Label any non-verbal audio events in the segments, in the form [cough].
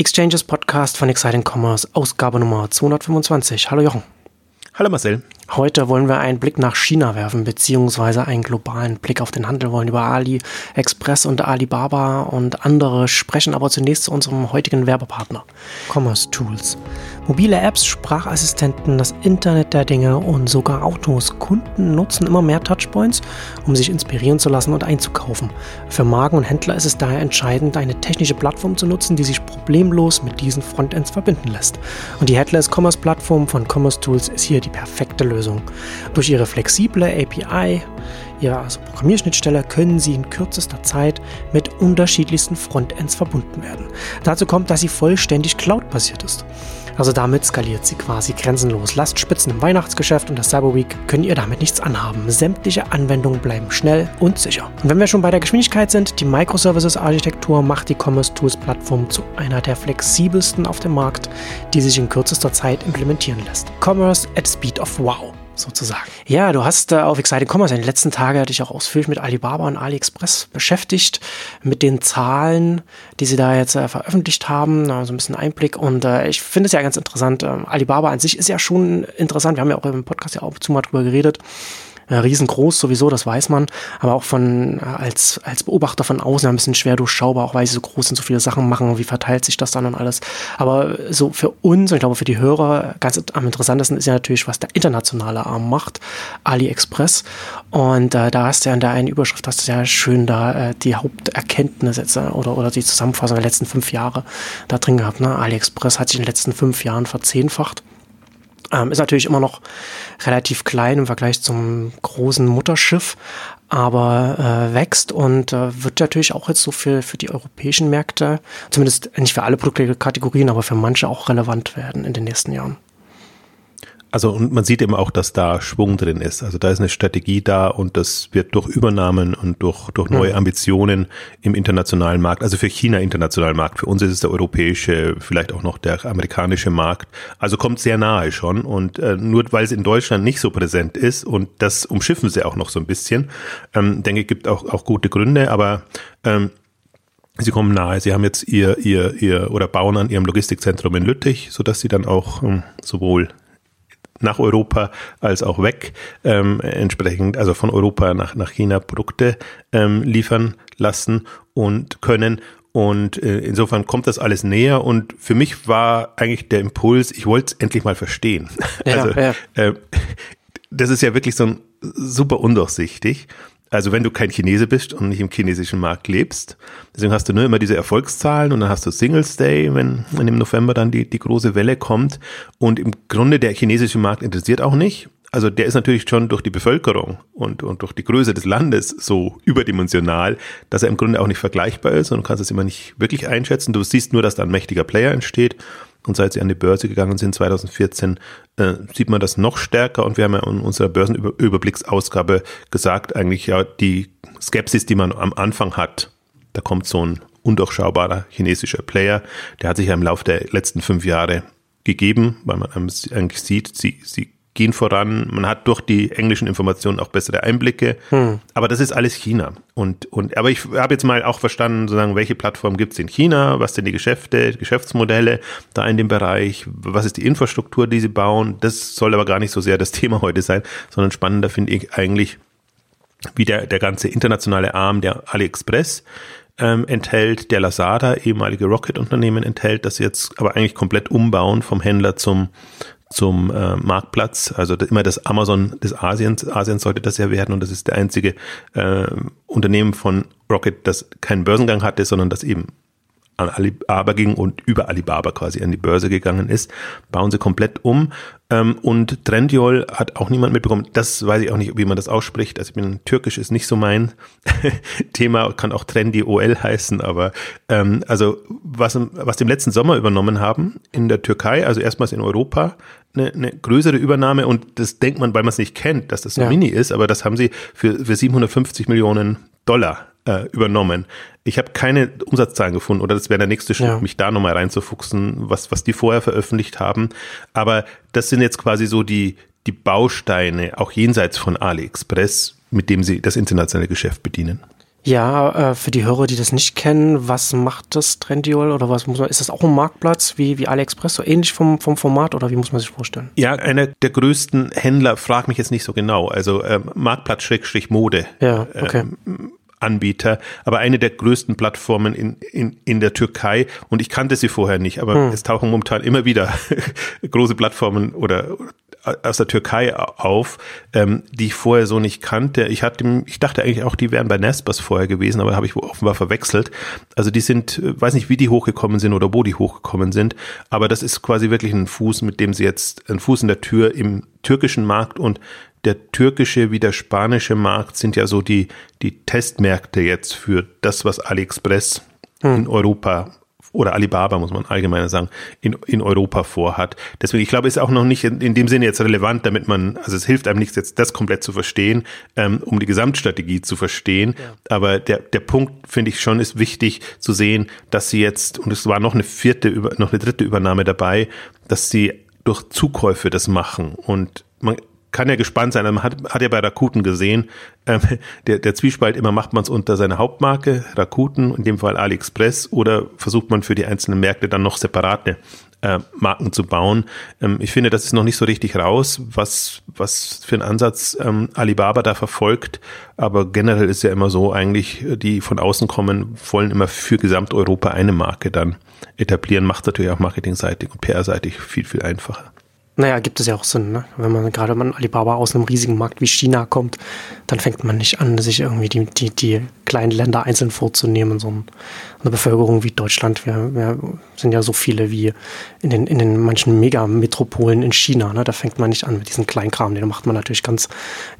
Exchanges Podcast von Exciting Commerce, Ausgabe Nummer 225. Hallo Jochen. Hallo Marcel. Heute wollen wir einen Blick nach China werfen, beziehungsweise einen globalen Blick auf den Handel, wollen über AliExpress und Alibaba und andere sprechen, aber zunächst zu unserem heutigen Werbepartner, Commerce Tools. Mobile Apps, Sprachassistenten, das Internet der Dinge und sogar Autos. Kunden nutzen immer mehr Touchpoints, um sich inspirieren zu lassen und einzukaufen. Für Marken und Händler ist es daher entscheidend, eine technische Plattform zu nutzen, die sich problemlos mit diesen Frontends verbinden lässt. Und die Headless Commerce Plattform von Commerce Tools ist hier die perfekte Lösung. Lösung. Durch ihre flexible API, ihre also Programmierschnittstelle, können sie in kürzester Zeit mit unterschiedlichsten Frontends verbunden werden. Dazu kommt, dass sie vollständig cloud-basiert ist. Also damit skaliert sie quasi grenzenlos. Lastspitzen im Weihnachtsgeschäft und der Cyber Week können ihr damit nichts anhaben. Sämtliche Anwendungen bleiben schnell und sicher. Und wenn wir schon bei der Geschwindigkeit sind, die Microservices-Architektur macht die Commerce Tools Plattform zu einer der flexibelsten auf dem Markt, die sich in kürzester Zeit implementieren lässt. Commerce at Speed of Wow sozusagen. Ja, du hast äh, auf Exciting Commerce in den letzten Tagen dich auch ausführlich mit Alibaba und AliExpress beschäftigt, mit den Zahlen, die sie da jetzt äh, veröffentlicht haben, also ein bisschen Einblick und äh, ich finde es ja ganz interessant. Ähm, Alibaba an sich ist ja schon interessant, wir haben ja auch im Podcast ja auch zu mal drüber geredet riesengroß sowieso, das weiß man, aber auch von äh, als, als Beobachter von außen ein bisschen schwer durchschaubar, auch weil sie so groß sind, so viele Sachen machen, wie verteilt sich das dann und alles. Aber so für uns und ich glaube für die Hörer ganz am interessantesten ist ja natürlich, was der internationale Arm macht, AliExpress. Und äh, da hast du ja in der einen Überschrift, hast du ja schön da äh, die Haupterkenntnisse oder, oder die Zusammenfassung der letzten fünf Jahre da drin gehabt. Ne? AliExpress hat sich in den letzten fünf Jahren verzehnfacht. Ähm, ist natürlich immer noch relativ klein im Vergleich zum großen Mutterschiff, aber äh, wächst und äh, wird natürlich auch jetzt so für, für die europäischen Märkte, zumindest nicht für alle Produktkategorien, aber für manche auch relevant werden in den nächsten Jahren. Also und man sieht eben auch, dass da Schwung drin ist. Also da ist eine Strategie da und das wird durch Übernahmen und durch, durch neue mhm. Ambitionen im internationalen Markt, also für China internationalen Markt, für uns ist es der europäische, vielleicht auch noch der amerikanische Markt. Also kommt sehr nahe schon und äh, nur weil es in Deutschland nicht so präsent ist und das umschiffen sie auch noch so ein bisschen, ähm, denke ich, gibt auch, auch gute Gründe, aber ähm, Sie kommen nahe. Sie haben jetzt ihr, ihr, ihr oder bauen an ihrem Logistikzentrum in Lüttich, so dass sie dann auch ähm, sowohl nach Europa als auch weg ähm, entsprechend, also von Europa nach, nach China Produkte ähm, liefern lassen und können. Und äh, insofern kommt das alles näher und für mich war eigentlich der Impuls, ich wollte es endlich mal verstehen. Ja, [laughs] also ja. Äh, [laughs] das ist ja wirklich so ein super undurchsichtig. Also wenn du kein Chinese bist und nicht im chinesischen Markt lebst, deswegen hast du nur immer diese Erfolgszahlen und dann hast du Singles Day, wenn, wenn im November dann die, die große Welle kommt. Und im Grunde der chinesische Markt interessiert auch nicht. Also der ist natürlich schon durch die Bevölkerung und, und durch die Größe des Landes so überdimensional, dass er im Grunde auch nicht vergleichbar ist und du kannst es immer nicht wirklich einschätzen. Du siehst nur, dass da ein mächtiger Player entsteht und seit sie an die Börse gegangen sind, 2014, äh, sieht man das noch stärker. Und wir haben ja in unserer Börsenüberblicksausgabe gesagt, eigentlich ja die Skepsis, die man am Anfang hat, da kommt so ein undurchschaubarer chinesischer Player, der hat sich ja im Laufe der letzten fünf Jahre gegeben, weil man eigentlich sieht, sie, sie gehen voran. Man hat durch die englischen Informationen auch bessere Einblicke. Hm. Aber das ist alles China. Und, und, aber ich habe jetzt mal auch verstanden, sozusagen, welche Plattform gibt es in China? Was sind die Geschäfte, Geschäftsmodelle da in dem Bereich? Was ist die Infrastruktur, die sie bauen? Das soll aber gar nicht so sehr das [laughs] Thema heute sein, sondern spannender finde ich eigentlich, wie der, der ganze internationale Arm der AliExpress ähm, enthält, der Lazada, ehemalige Rocket-Unternehmen enthält, das jetzt aber eigentlich komplett umbauen vom Händler zum, zum äh, Marktplatz. Also immer das Amazon des Asiens, Asiens sollte das ja werden und das ist der einzige äh, Unternehmen von Rocket, das keinen Börsengang hatte, sondern das eben an Alibaba ging und über Alibaba quasi an die Börse gegangen ist, bauen sie komplett um. Ähm, und Trendyol hat auch niemand mitbekommen. Das weiß ich auch nicht, wie man das ausspricht. Also ich bin Türkisch ist nicht so mein [laughs] Thema, kann auch Trendy OL heißen, aber ähm, also was, was dem letzten Sommer übernommen haben in der Türkei, also erstmals in Europa, eine, eine größere Übernahme und das denkt man, weil man es nicht kennt, dass das so ja. mini ist, aber das haben sie für, für 750 Millionen Dollar äh, übernommen. Ich habe keine Umsatzzahlen gefunden oder das wäre der nächste Schritt, ja. mich da nochmal reinzufuchsen, was, was die vorher veröffentlicht haben. Aber das sind jetzt quasi so die, die Bausteine, auch jenseits von AliExpress, mit dem sie das internationale Geschäft bedienen. Ja, äh, für die Hörer, die das nicht kennen, was macht das Trendyol oder was muss man, ist das auch ein Marktplatz wie, wie AliExpress, so ähnlich vom, vom Format oder wie muss man sich vorstellen? Ja, einer der größten Händler, frag mich jetzt nicht so genau, also ähm, Marktplatz-Mode. Ja, okay. Ähm, Anbieter, aber eine der größten Plattformen in, in, in der Türkei und ich kannte sie vorher nicht, aber hm. es tauchen momentan immer wieder [laughs] große Plattformen oder aus der Türkei auf, ähm, die ich vorher so nicht kannte. Ich hatte, ich dachte eigentlich auch, die wären bei Nespers vorher gewesen, aber habe ich offenbar verwechselt. Also die sind, äh, weiß nicht, wie die hochgekommen sind oder wo die hochgekommen sind, aber das ist quasi wirklich ein Fuß, mit dem sie jetzt, ein Fuß in der Tür im türkischen Markt und der türkische wie der spanische Markt sind ja so die, die Testmärkte jetzt für das, was AliExpress hm. in Europa oder Alibaba, muss man allgemeiner sagen, in, in Europa vorhat. Deswegen, ich glaube, ist auch noch nicht in, in, dem Sinne jetzt relevant, damit man, also es hilft einem nichts, jetzt das komplett zu verstehen, ähm, um die Gesamtstrategie zu verstehen. Ja. Aber der, der Punkt, finde ich schon, ist wichtig zu sehen, dass sie jetzt, und es war noch eine vierte, noch eine dritte Übernahme dabei, dass sie durch Zukäufe das machen. Und man, kann ja gespannt sein. Man hat, hat ja bei Rakuten gesehen, ähm, der, der Zwiespalt immer macht man es unter seine Hauptmarke, Rakuten, in dem Fall AliExpress, oder versucht man für die einzelnen Märkte dann noch separate äh, Marken zu bauen. Ähm, ich finde, das ist noch nicht so richtig raus, was, was für einen Ansatz ähm, Alibaba da verfolgt. Aber generell ist ja immer so, eigentlich, die von außen kommen, wollen immer für Gesamteuropa eine Marke dann etablieren. Macht natürlich auch marketingseitig und PR-seitig viel, viel einfacher. Naja, gibt es ja auch Sinn, ne? Wenn man gerade man Alibaba aus einem riesigen Markt wie China kommt, dann fängt man nicht an, sich irgendwie die, die, die kleinen Länder einzeln vorzunehmen. So eine Bevölkerung wie Deutschland, wir, wir sind ja so viele wie in den, in den manchen Megametropolen in China. Ne? Da fängt man nicht an mit diesem Kleinkram. Den macht man natürlich ganz,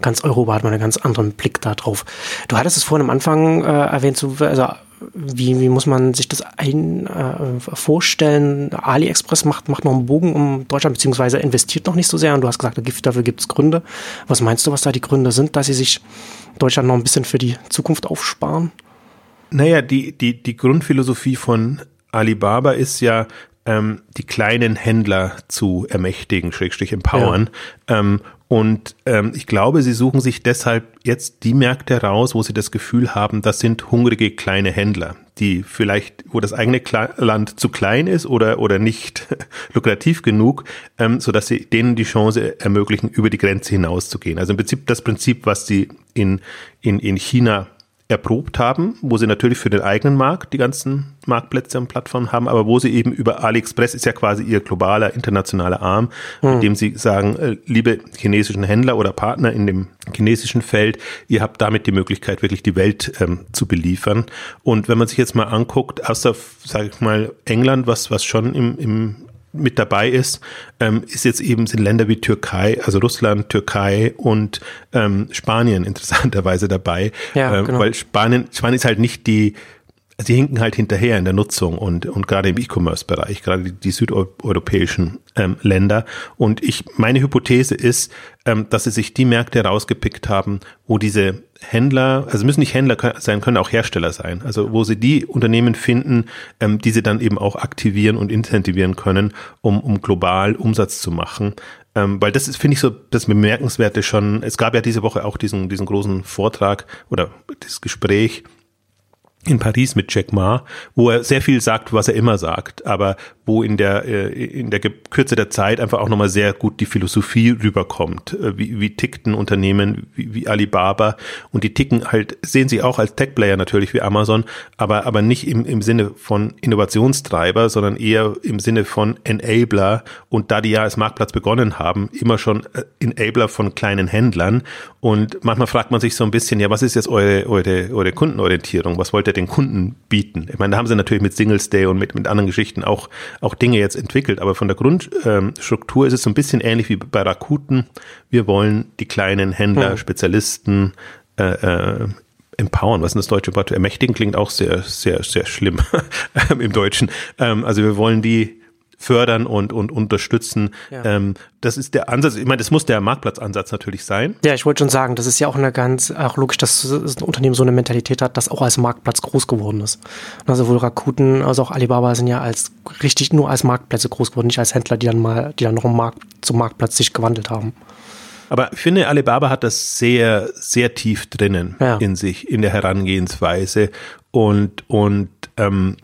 ganz Europa, hat man einen ganz anderen Blick da drauf. Du hattest es vorhin am Anfang äh, erwähnt, so, also wie, wie muss man sich das ein, äh, vorstellen? AliExpress macht, macht noch einen Bogen um Deutschland, beziehungsweise investiert noch nicht so sehr. Und du hast gesagt, dafür gibt es Gründe. Was meinst du, was da die Gründe sind, dass sie sich Deutschland noch ein bisschen für die Zukunft aufsparen? Naja, die, die, die Grundphilosophie von Alibaba ist ja, ähm, die kleinen Händler zu ermächtigen, Schrägstrich empowern. Ja. Ähm, und ähm, ich glaube, sie suchen sich deshalb jetzt die Märkte raus, wo sie das Gefühl haben, das sind hungrige kleine Händler, die vielleicht, wo das eigene Kle Land zu klein ist oder, oder nicht [laughs] lukrativ genug, ähm, so dass sie denen die Chance ermöglichen, über die Grenze hinauszugehen. Also im Prinzip das Prinzip, was sie in, in, in China erprobt haben, wo sie natürlich für den eigenen Markt die ganzen Marktplätze und Plattformen haben, aber wo sie eben über AliExpress ist ja quasi ihr globaler, internationaler Arm, mhm. mit dem sie sagen, äh, liebe chinesischen Händler oder Partner in dem chinesischen Feld, ihr habt damit die Möglichkeit, wirklich die Welt ähm, zu beliefern. Und wenn man sich jetzt mal anguckt, außer, sage ich mal, England, was, was schon im, im mit dabei ist, ähm, ist jetzt eben sind Länder wie Türkei, also Russland, Türkei und ähm, Spanien [laughs] interessanterweise dabei, ja, äh, genau. weil Spanien, Spanien ist halt nicht die sie hinken halt hinterher in der Nutzung und, und gerade im E-Commerce-Bereich, gerade die, südeuropäischen ähm, Länder. Und ich, meine Hypothese ist, ähm, dass sie sich die Märkte rausgepickt haben, wo diese Händler, also müssen nicht Händler sein, können auch Hersteller sein, also wo sie die Unternehmen finden, ähm, die sie dann eben auch aktivieren und incentivieren können, um, um global Umsatz zu machen. Ähm, weil das ist, finde ich, so das Bemerkenswerte schon. Es gab ja diese Woche auch diesen, diesen großen Vortrag oder das Gespräch in Paris mit Jack Ma, wo er sehr viel sagt, was er immer sagt, aber wo in der, äh, in der Kürze der Zeit einfach auch nochmal sehr gut die Philosophie rüberkommt. Äh, wie, wie tickt ein Unternehmen wie, wie Alibaba und die ticken halt, sehen sie auch als Tech-Player natürlich wie Amazon, aber, aber nicht im, im Sinne von Innovationstreiber, sondern eher im Sinne von Enabler und da die ja als Marktplatz begonnen haben, immer schon äh, Enabler von kleinen Händlern und manchmal fragt man sich so ein bisschen, ja, was ist jetzt eure, eure, eure Kundenorientierung? Was wollt ihr den Kunden bieten? Ich meine, da haben sie natürlich mit Singles Day und mit, mit anderen Geschichten auch, auch Dinge jetzt entwickelt, aber von der Grundstruktur ist es so ein bisschen ähnlich wie bei Rakuten. Wir wollen die kleinen Händler, hm. Spezialisten, äh, äh, empowern. Was ist das deutsche Wort? Ermächtigen klingt auch sehr, sehr, sehr schlimm [laughs] im Deutschen. Ähm, also wir wollen die fördern und, und unterstützen. Ja. Ähm, das ist der Ansatz, ich meine, das muss der Marktplatzansatz natürlich sein. Ja, ich wollte schon sagen, das ist ja auch eine ganz, auch logisch, dass das Unternehmen so eine Mentalität hat, das auch als Marktplatz groß geworden ist. Also sowohl Rakuten als auch Alibaba sind ja als richtig nur als Marktplätze groß geworden, nicht als Händler, die dann mal, die dann noch im Markt zum Marktplatz sich gewandelt haben. Aber ich finde, Alibaba hat das sehr, sehr tief drinnen ja. in sich, in der Herangehensweise und, und ähm,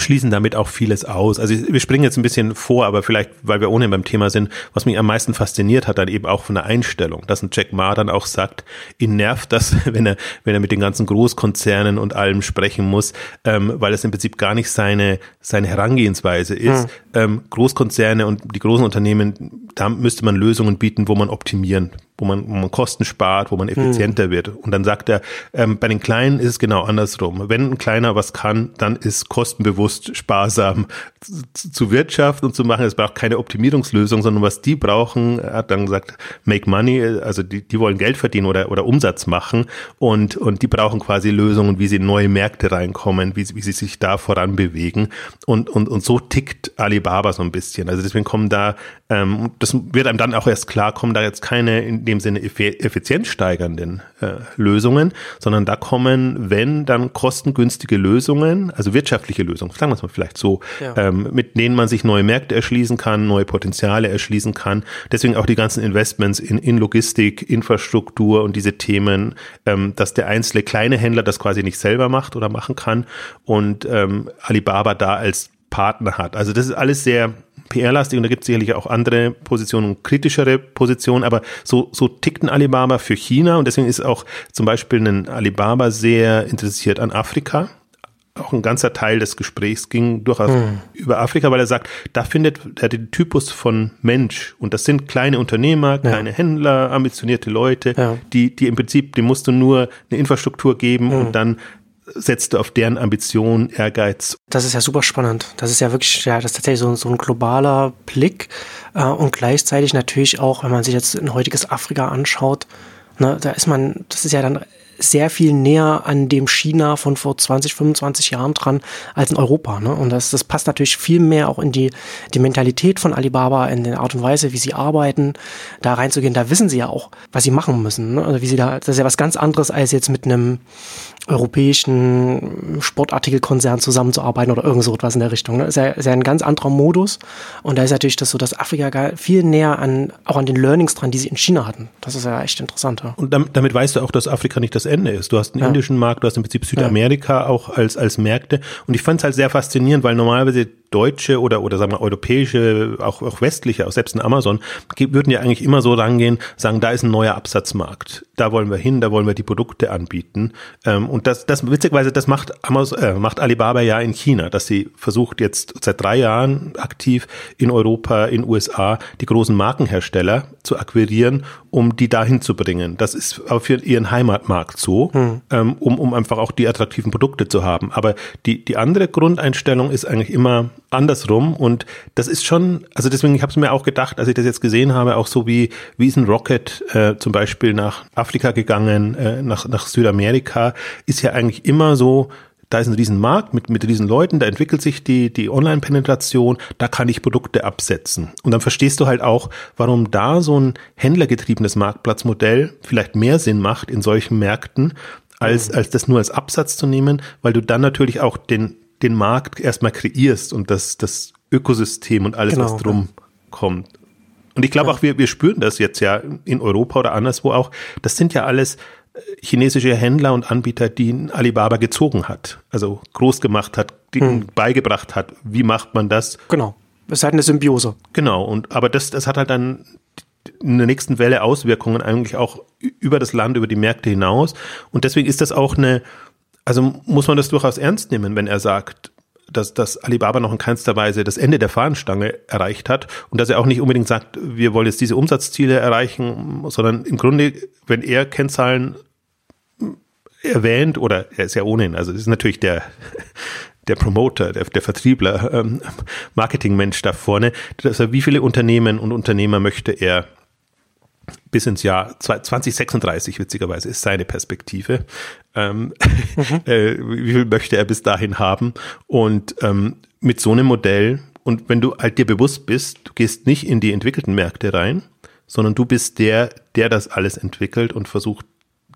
schließen damit auch vieles aus. Also wir springen jetzt ein bisschen vor, aber vielleicht, weil wir ohnehin beim Thema sind, was mich am meisten fasziniert hat, dann eben auch von der Einstellung, dass ein Jack Ma dann auch sagt, ihn nervt das, [laughs] wenn er, wenn er mit den ganzen Großkonzernen und allem sprechen muss, ähm, weil es im Prinzip gar nicht seine, seine Herangehensweise ist. Hm. Ähm, Großkonzerne und die großen Unternehmen, da müsste man Lösungen bieten, wo man optimieren wo man, wo man Kosten spart, wo man effizienter mhm. wird. Und dann sagt er, ähm, bei den Kleinen ist es genau andersrum. Wenn ein Kleiner was kann, dann ist kostenbewusst sparsam zu, zu wirtschaften und zu machen. Es braucht keine Optimierungslösung, sondern was die brauchen, er hat dann gesagt, make money, also die, die wollen Geld verdienen oder, oder Umsatz machen und, und die brauchen quasi Lösungen, wie sie in neue Märkte reinkommen, wie, wie sie sich da voran bewegen. Und, und, und so tickt Alibaba so ein bisschen. Also deswegen kommen da, ähm, das wird einem dann auch erst klar, kommen da jetzt keine in dem Sinne effizienzsteigernden äh, Lösungen, sondern da kommen, wenn, dann kostengünstige Lösungen, also wirtschaftliche Lösungen, sagen wir es mal vielleicht so, ja. ähm, mit denen man sich neue Märkte erschließen kann, neue Potenziale erschließen kann. Deswegen auch die ganzen Investments in, in Logistik, Infrastruktur und diese Themen, ähm, dass der einzelne kleine Händler das quasi nicht selber macht oder machen kann und ähm, Alibaba da als Partner hat. Also das ist alles sehr PR-lastig und da gibt es sicherlich auch andere Positionen, kritischere Positionen, aber so, so tickt ein Alibaba für China und deswegen ist auch zum Beispiel ein Alibaba sehr interessiert an Afrika. Auch ein ganzer Teil des Gesprächs ging durchaus hm. über Afrika, weil er sagt, da findet er den Typus von Mensch und das sind kleine Unternehmer, kleine ja. Händler, ambitionierte Leute, ja. die, die im Prinzip, dem musst du nur eine Infrastruktur geben hm. und dann setzt du auf deren Ambition, Ehrgeiz. Das ist ja super spannend. Das ist ja wirklich, ja, das ist tatsächlich so, so ein globaler Blick äh, und gleichzeitig natürlich auch, wenn man sich jetzt ein heutiges Afrika anschaut, ne, da ist man, das ist ja dann sehr viel näher an dem China von vor 20, 25 Jahren dran als in Europa. Ne? Und das, das passt natürlich viel mehr auch in die, die Mentalität von Alibaba, in der Art und Weise, wie sie arbeiten, da reinzugehen. Da wissen sie ja auch, was sie machen müssen. Ne? Also wie sie da, das ist ja was ganz anderes als jetzt mit einem europäischen Sportartikelkonzern zusammenzuarbeiten oder irgend so etwas in der Richtung. Ne? Ist, ja, ist ja ein ganz anderer Modus. Und da ist natürlich das so, dass Afrika viel näher an, auch an den Learnings dran, die sie in China hatten. Das ist ja echt interessant. Ja. Und damit, damit weißt du auch, dass Afrika nicht das Ende ist. Du hast einen ja. indischen Markt, du hast im Prinzip Südamerika auch als, als Märkte. Und ich fand es halt sehr faszinierend, weil normalerweise deutsche oder, oder sagen wir europäische, auch, auch westliche, auch selbst in Amazon, würden ja eigentlich immer so rangehen, sagen, da ist ein neuer Absatzmarkt. Da wollen wir hin, da wollen wir die Produkte anbieten. Ähm, und das, das witzigerweise, das macht, Amazon, äh, macht Alibaba ja in China, dass sie versucht jetzt seit drei Jahren aktiv in Europa, in USA die großen Markenhersteller zu akquirieren, um die dahin zu bringen. Das ist auch für ihren Heimatmarkt so, hm. ähm, um, um einfach auch die attraktiven Produkte zu haben. Aber die, die andere Grundeinstellung ist eigentlich immer, andersrum und das ist schon, also deswegen, ich habe es mir auch gedacht, als ich das jetzt gesehen habe, auch so wie, wie ist ein Rocket äh, zum Beispiel nach Afrika gegangen, äh, nach, nach Südamerika, ist ja eigentlich immer so, da ist ein Riesenmarkt mit, mit diesen Leuten, da entwickelt sich die, die Online-Penetration, da kann ich Produkte absetzen. Und dann verstehst du halt auch, warum da so ein händlergetriebenes Marktplatzmodell vielleicht mehr Sinn macht in solchen Märkten, als, als das nur als Absatz zu nehmen, weil du dann natürlich auch den, den Markt erstmal kreierst und das, das Ökosystem und alles, genau, was drum kommt. Und ich glaube ja. auch, wir, wir spüren das jetzt ja in Europa oder anderswo auch. Das sind ja alles chinesische Händler und Anbieter, die Alibaba gezogen hat, also groß gemacht hat, denen hm. beigebracht hat, wie macht man das. Genau. Es ist halt eine Symbiose. Genau. Und, aber das, das hat halt dann in der nächsten Welle Auswirkungen eigentlich auch über das Land, über die Märkte hinaus. Und deswegen ist das auch eine, also muss man das durchaus ernst nehmen, wenn er sagt, dass, dass Alibaba noch in keinster Weise das Ende der Fahnenstange erreicht hat und dass er auch nicht unbedingt sagt, wir wollen jetzt diese Umsatzziele erreichen, sondern im Grunde, wenn er Kennzahlen erwähnt oder er ist ja ohnehin, also ist natürlich der der Promoter, der, der Vertriebler, ähm, Marketingmensch da vorne, also wie viele Unternehmen und Unternehmer möchte er bis ins Jahr 2036, witzigerweise, ist seine Perspektive. Ähm, mhm. [laughs] äh, wie viel möchte er bis dahin haben? Und ähm, mit so einem Modell, und wenn du halt dir bewusst bist, du gehst nicht in die entwickelten Märkte rein, sondern du bist der, der das alles entwickelt und versucht,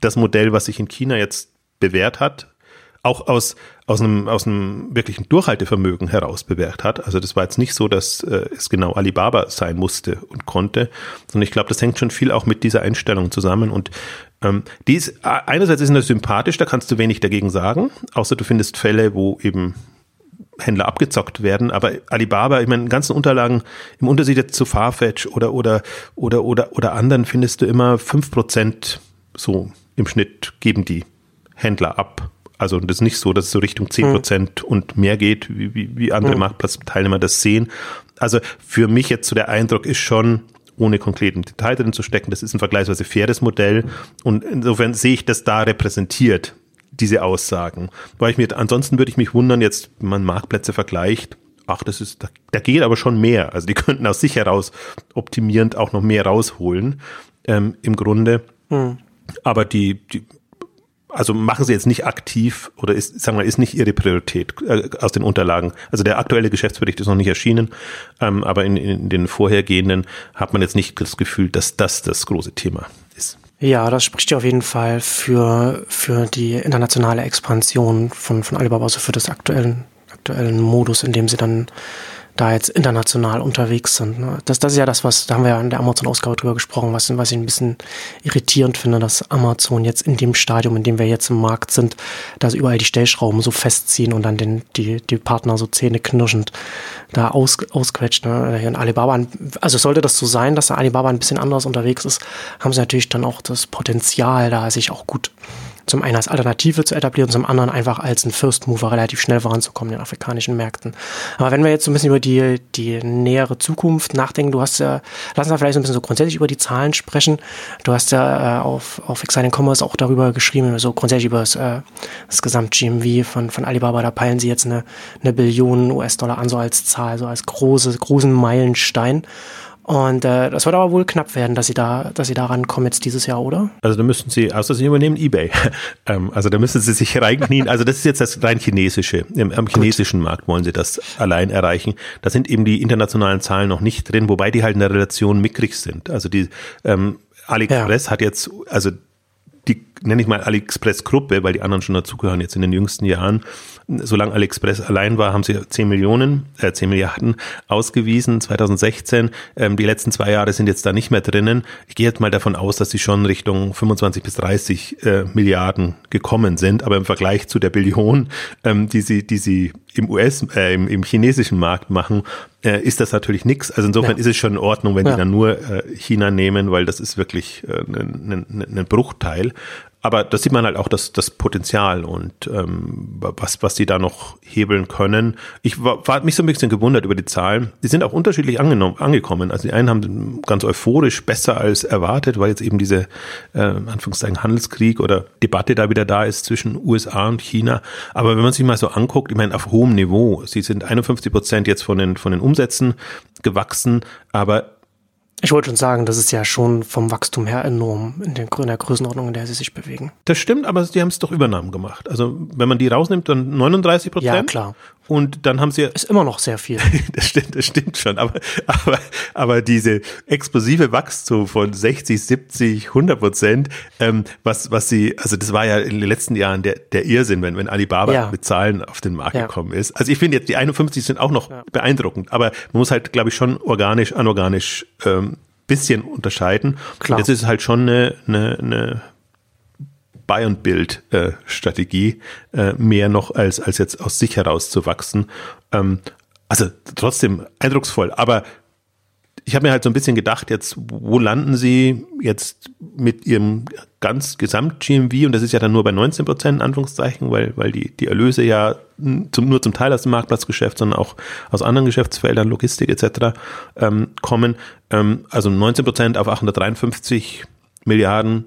das Modell, was sich in China jetzt bewährt hat, auch aus, aus, einem, aus einem wirklichen Durchhaltevermögen heraus bewährt hat. Also das war jetzt nicht so, dass äh, es genau Alibaba sein musste und konnte, sondern ich glaube, das hängt schon viel auch mit dieser Einstellung zusammen. Und ähm, die ist, einerseits ist das sympathisch, da kannst du wenig dagegen sagen, außer du findest Fälle, wo eben Händler abgezockt werden, aber Alibaba, ich meine, in ganzen Unterlagen, im Unterschied jetzt zu Farfetch oder, oder, oder, oder, oder anderen findest du immer fünf Prozent so im Schnitt geben die Händler ab. Also das ist nicht so, dass es so Richtung zehn Prozent mhm. und mehr geht, wie, wie, wie andere mhm. Marktplatzteilnehmer das sehen. Also für mich jetzt so der Eindruck ist schon, ohne konkreten Detail drin zu stecken, das ist ein vergleichsweise faires Modell und insofern sehe ich das da repräsentiert diese Aussagen. Weil ich mir, ansonsten würde ich mich wundern, jetzt, wenn man Marktplätze vergleicht, ach, das ist, da, da geht aber schon mehr. Also die [laughs] könnten aus sich heraus optimierend auch noch mehr rausholen, ähm, im Grunde. Hm. Aber die, die, also machen sie jetzt nicht aktiv oder ist, sagen wir, ist nicht ihre Priorität äh, aus den Unterlagen. Also der aktuelle Geschäftsbericht ist noch nicht erschienen, ähm, aber in, in den vorhergehenden hat man jetzt nicht das Gefühl, dass das das große Thema ist. Ja, das spricht ja auf jeden Fall für, für die internationale Expansion von, von Alibaba, also für das aktuellen, aktuellen Modus, in dem sie dann da jetzt international unterwegs sind. Ne? Das, das ist ja das, was, da haben wir ja in der Amazon-Ausgabe drüber gesprochen, was, was ich ein bisschen irritierend finde, dass Amazon jetzt in dem Stadium, in dem wir jetzt im Markt sind, dass überall die Stellschrauben so festziehen und dann den, die, die Partner so zähneknirschend da aus, ausquetscht. Ne? Alibaba, also sollte das so sein, dass Alibaba ein bisschen anders unterwegs ist, haben sie natürlich dann auch das Potenzial, da sich auch gut zum einen als Alternative zu etablieren, zum anderen einfach als ein First Mover relativ schnell voranzukommen in den afrikanischen Märkten. Aber wenn wir jetzt so ein bisschen über die, die nähere Zukunft nachdenken, du hast ja, lass uns vielleicht so ein bisschen so grundsätzlich über die Zahlen sprechen. Du hast ja äh, auf, auf Exciting Commerce auch darüber geschrieben, so grundsätzlich über das, äh, das Gesamt-GMV von, von Alibaba, da peilen sie jetzt eine, eine Billion US-Dollar an, so als Zahl, so als große, großen Meilenstein. Und äh, das wird aber wohl knapp werden, dass sie da, dass sie da rankommen jetzt dieses Jahr, oder? Also da müssten sie, außer sie übernehmen eBay. [laughs] ähm, also da müssen sie sich [laughs] reinknien. Also das ist jetzt das rein chinesische. Im, am chinesischen Gut. Markt wollen sie das allein erreichen. Da sind eben die internationalen Zahlen noch nicht drin, wobei die halt in der Relation mickrig sind. Also die ähm, AliExpress ja. hat jetzt, also die nenne ich mal AliExpress-Gruppe, weil die anderen schon dazugehören jetzt in den jüngsten Jahren. Solange AliExpress allein war, haben sie 10 Millionen, äh, 10 Milliarden ausgewiesen, 2016. Ähm, die letzten zwei Jahre sind jetzt da nicht mehr drinnen. Ich gehe jetzt mal davon aus, dass sie schon Richtung 25 bis 30 äh, Milliarden gekommen sind, aber im Vergleich zu der Billion, ähm, die sie, die sie im US, äh, im, im chinesischen Markt machen, äh, ist das natürlich nichts. Also insofern ja. ist es schon in Ordnung, wenn ja. die dann nur äh, China nehmen, weil das ist wirklich äh, ein, ein, ein Bruchteil aber da sieht man halt auch das, das Potenzial und ähm, was, was die da noch hebeln können. Ich war, war mich so ein bisschen gewundert über die Zahlen. Die sind auch unterschiedlich angenommen, angekommen. Also die einen haben ganz euphorisch besser als erwartet, weil jetzt eben diese äh, Anführungszeichen Handelskrieg oder Debatte da wieder da ist zwischen USA und China. Aber wenn man sich mal so anguckt, ich meine, auf hohem Niveau, sie sind 51 Prozent jetzt von den, von den Umsätzen gewachsen, aber ich wollte schon sagen, das ist ja schon vom Wachstum her enorm in, den, in der Größenordnung, in der sie sich bewegen. Das stimmt, aber sie haben es doch Übernahmen gemacht. Also wenn man die rausnimmt, dann 39 Prozent. Ja, klar. Und dann haben sie ist immer noch sehr viel. [laughs] das stimmt, das stimmt schon. Aber aber aber diese explosive Wachstum von 60, 70, 100 Prozent, ähm, was was sie, also das war ja in den letzten Jahren der der Irrsinn, wenn wenn Alibaba ja. mit Zahlen auf den Markt ja. gekommen ist. Also ich finde jetzt die 51 sind auch noch ja. beeindruckend, aber man muss halt, glaube ich, schon organisch, anorganisch ähm, bisschen unterscheiden. Klar. Jetzt ist es halt schon eine, eine, eine Buy and Build äh, äh, mehr noch als, als jetzt aus sich heraus zu wachsen. Ähm, also trotzdem eindrucksvoll, aber ich habe mir halt so ein bisschen gedacht, jetzt, wo landen sie jetzt mit ihrem ganz Gesamt-GMV und das ist ja dann nur bei 19 Prozent, in Anführungszeichen, weil, weil die, die Erlöse ja zum, nur zum Teil aus dem Marktplatzgeschäft, sondern auch aus anderen Geschäftsfeldern, Logistik etc. Ähm, kommen. Ähm, also 19 Prozent auf 853 Milliarden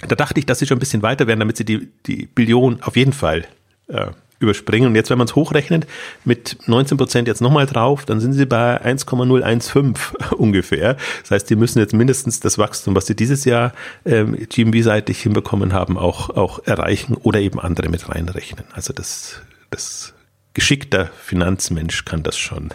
da dachte ich, dass sie schon ein bisschen weiter werden, damit sie die, die Billion auf jeden Fall äh, überspringen. Und jetzt, wenn man es hochrechnet, mit 19 Prozent jetzt nochmal drauf, dann sind sie bei 1,015 [laughs] ungefähr. Das heißt, die müssen jetzt mindestens das Wachstum, was sie dieses Jahr ähm, GMB-seitig hinbekommen haben, auch, auch erreichen oder eben andere mit reinrechnen. Also das, das geschickter Finanzmensch kann das schon,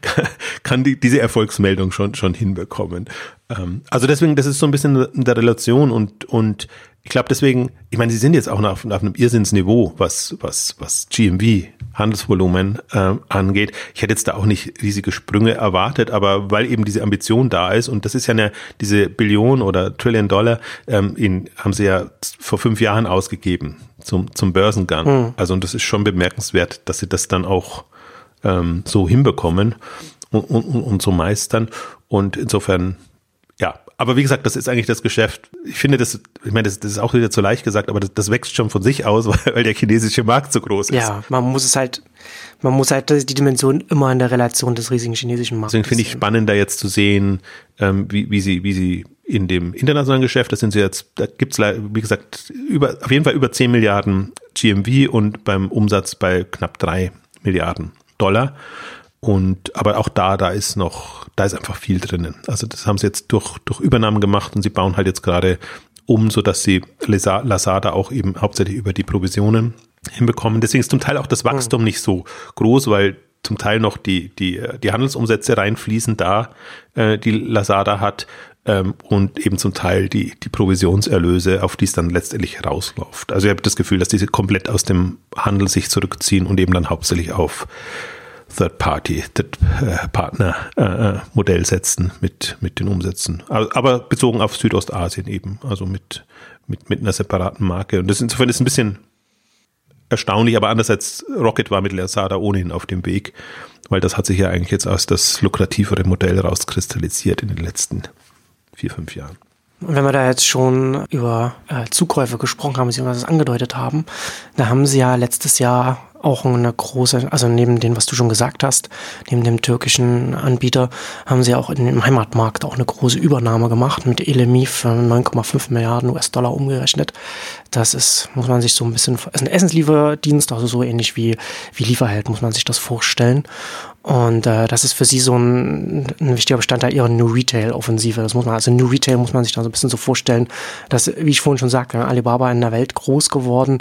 [laughs] kann die, diese Erfolgsmeldung schon, schon hinbekommen. Ähm, also deswegen, das ist so ein bisschen in der Relation und, und ich glaube deswegen, ich meine, sie sind jetzt auch auf, auf einem Irrsinnsniveau, was, was, was GMV, Handelsvolumen äh, angeht. Ich hätte jetzt da auch nicht riesige Sprünge erwartet, aber weil eben diese Ambition da ist und das ist ja eine, diese Billion oder Trillion Dollar, ähm, in, haben sie ja vor fünf Jahren ausgegeben zum, zum Börsengang. Mhm. Also und das ist schon bemerkenswert, dass sie das dann auch ähm, so hinbekommen und, und, und so meistern. Und insofern ja, aber wie gesagt, das ist eigentlich das Geschäft. Ich finde, das, ich meine, das, das ist auch wieder zu leicht gesagt, aber das, das wächst schon von sich aus, weil, [laughs] weil der chinesische Markt so groß ist. Ja, man muss es halt, man muss halt die Dimension immer in der Relation des riesigen chinesischen Marktes. Deswegen finde ich spannend, da jetzt zu sehen, ähm, wie, wie sie, wie sie in dem internationalen Geschäft, das sind sie jetzt, da gibt's wie gesagt, über, auf jeden Fall über 10 Milliarden GMV und beim Umsatz bei knapp 3 Milliarden Dollar. Und aber auch da, da ist noch, da ist einfach viel drinnen. Also das haben sie jetzt durch, durch Übernahmen gemacht und sie bauen halt jetzt gerade um, so dass sie Lazada auch eben hauptsächlich über die Provisionen hinbekommen. Deswegen ist zum Teil auch das Wachstum mhm. nicht so groß, weil zum Teil noch die, die, die Handelsumsätze reinfließen da, äh, die Lazada hat, ähm, und eben zum Teil die, die Provisionserlöse, auf die es dann letztendlich rausläuft. Also ich habe das Gefühl, dass diese komplett aus dem Handel sich zurückziehen und eben dann hauptsächlich auf Third-Party-Partner-Modell äh, setzen mit, mit den Umsätzen. Aber bezogen auf Südostasien eben, also mit, mit, mit einer separaten Marke. Und das insofern ist ein bisschen erstaunlich, aber andererseits Rocket war mit Lazada ohnehin auf dem Weg, weil das hat sich ja eigentlich jetzt als das lukrativere Modell rauskristallisiert in den letzten vier, fünf Jahren. Wenn wir da jetzt schon über äh, Zukäufe gesprochen haben, beziehungsweise das angedeutet haben, da haben sie ja letztes Jahr auch eine große, also neben dem, was du schon gesagt hast, neben dem türkischen Anbieter, haben sie auch in dem Heimatmarkt auch eine große Übernahme gemacht mit Elemi für 9,5 Milliarden US-Dollar umgerechnet. Das ist, muss man sich so ein bisschen, ist ein Essenslieferdienst, also so ähnlich wie, wie Lieferheld, muss man sich das vorstellen. Und äh, das ist für sie so ein, ein wichtiger Bestandteil ihrer New Retail-Offensive. Das muss man, also New Retail muss man sich da so ein bisschen so vorstellen, dass, wie ich vorhin schon sagte, Alibaba in der Welt groß geworden,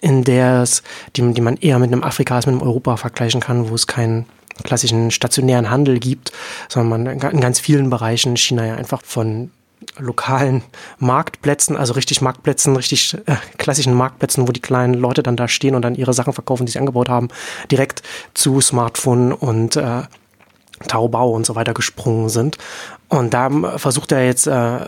in der es, die, die man eher mit einem Afrika als mit einem Europa vergleichen kann, wo es keinen klassischen stationären Handel gibt, sondern man in ganz vielen Bereichen China ja einfach von lokalen Marktplätzen, also richtig Marktplätzen, richtig äh, klassischen Marktplätzen, wo die kleinen Leute dann da stehen und dann ihre Sachen verkaufen, die sie angebaut haben, direkt zu Smartphone und äh, Taobao und so weiter gesprungen sind. Und da versucht er jetzt äh,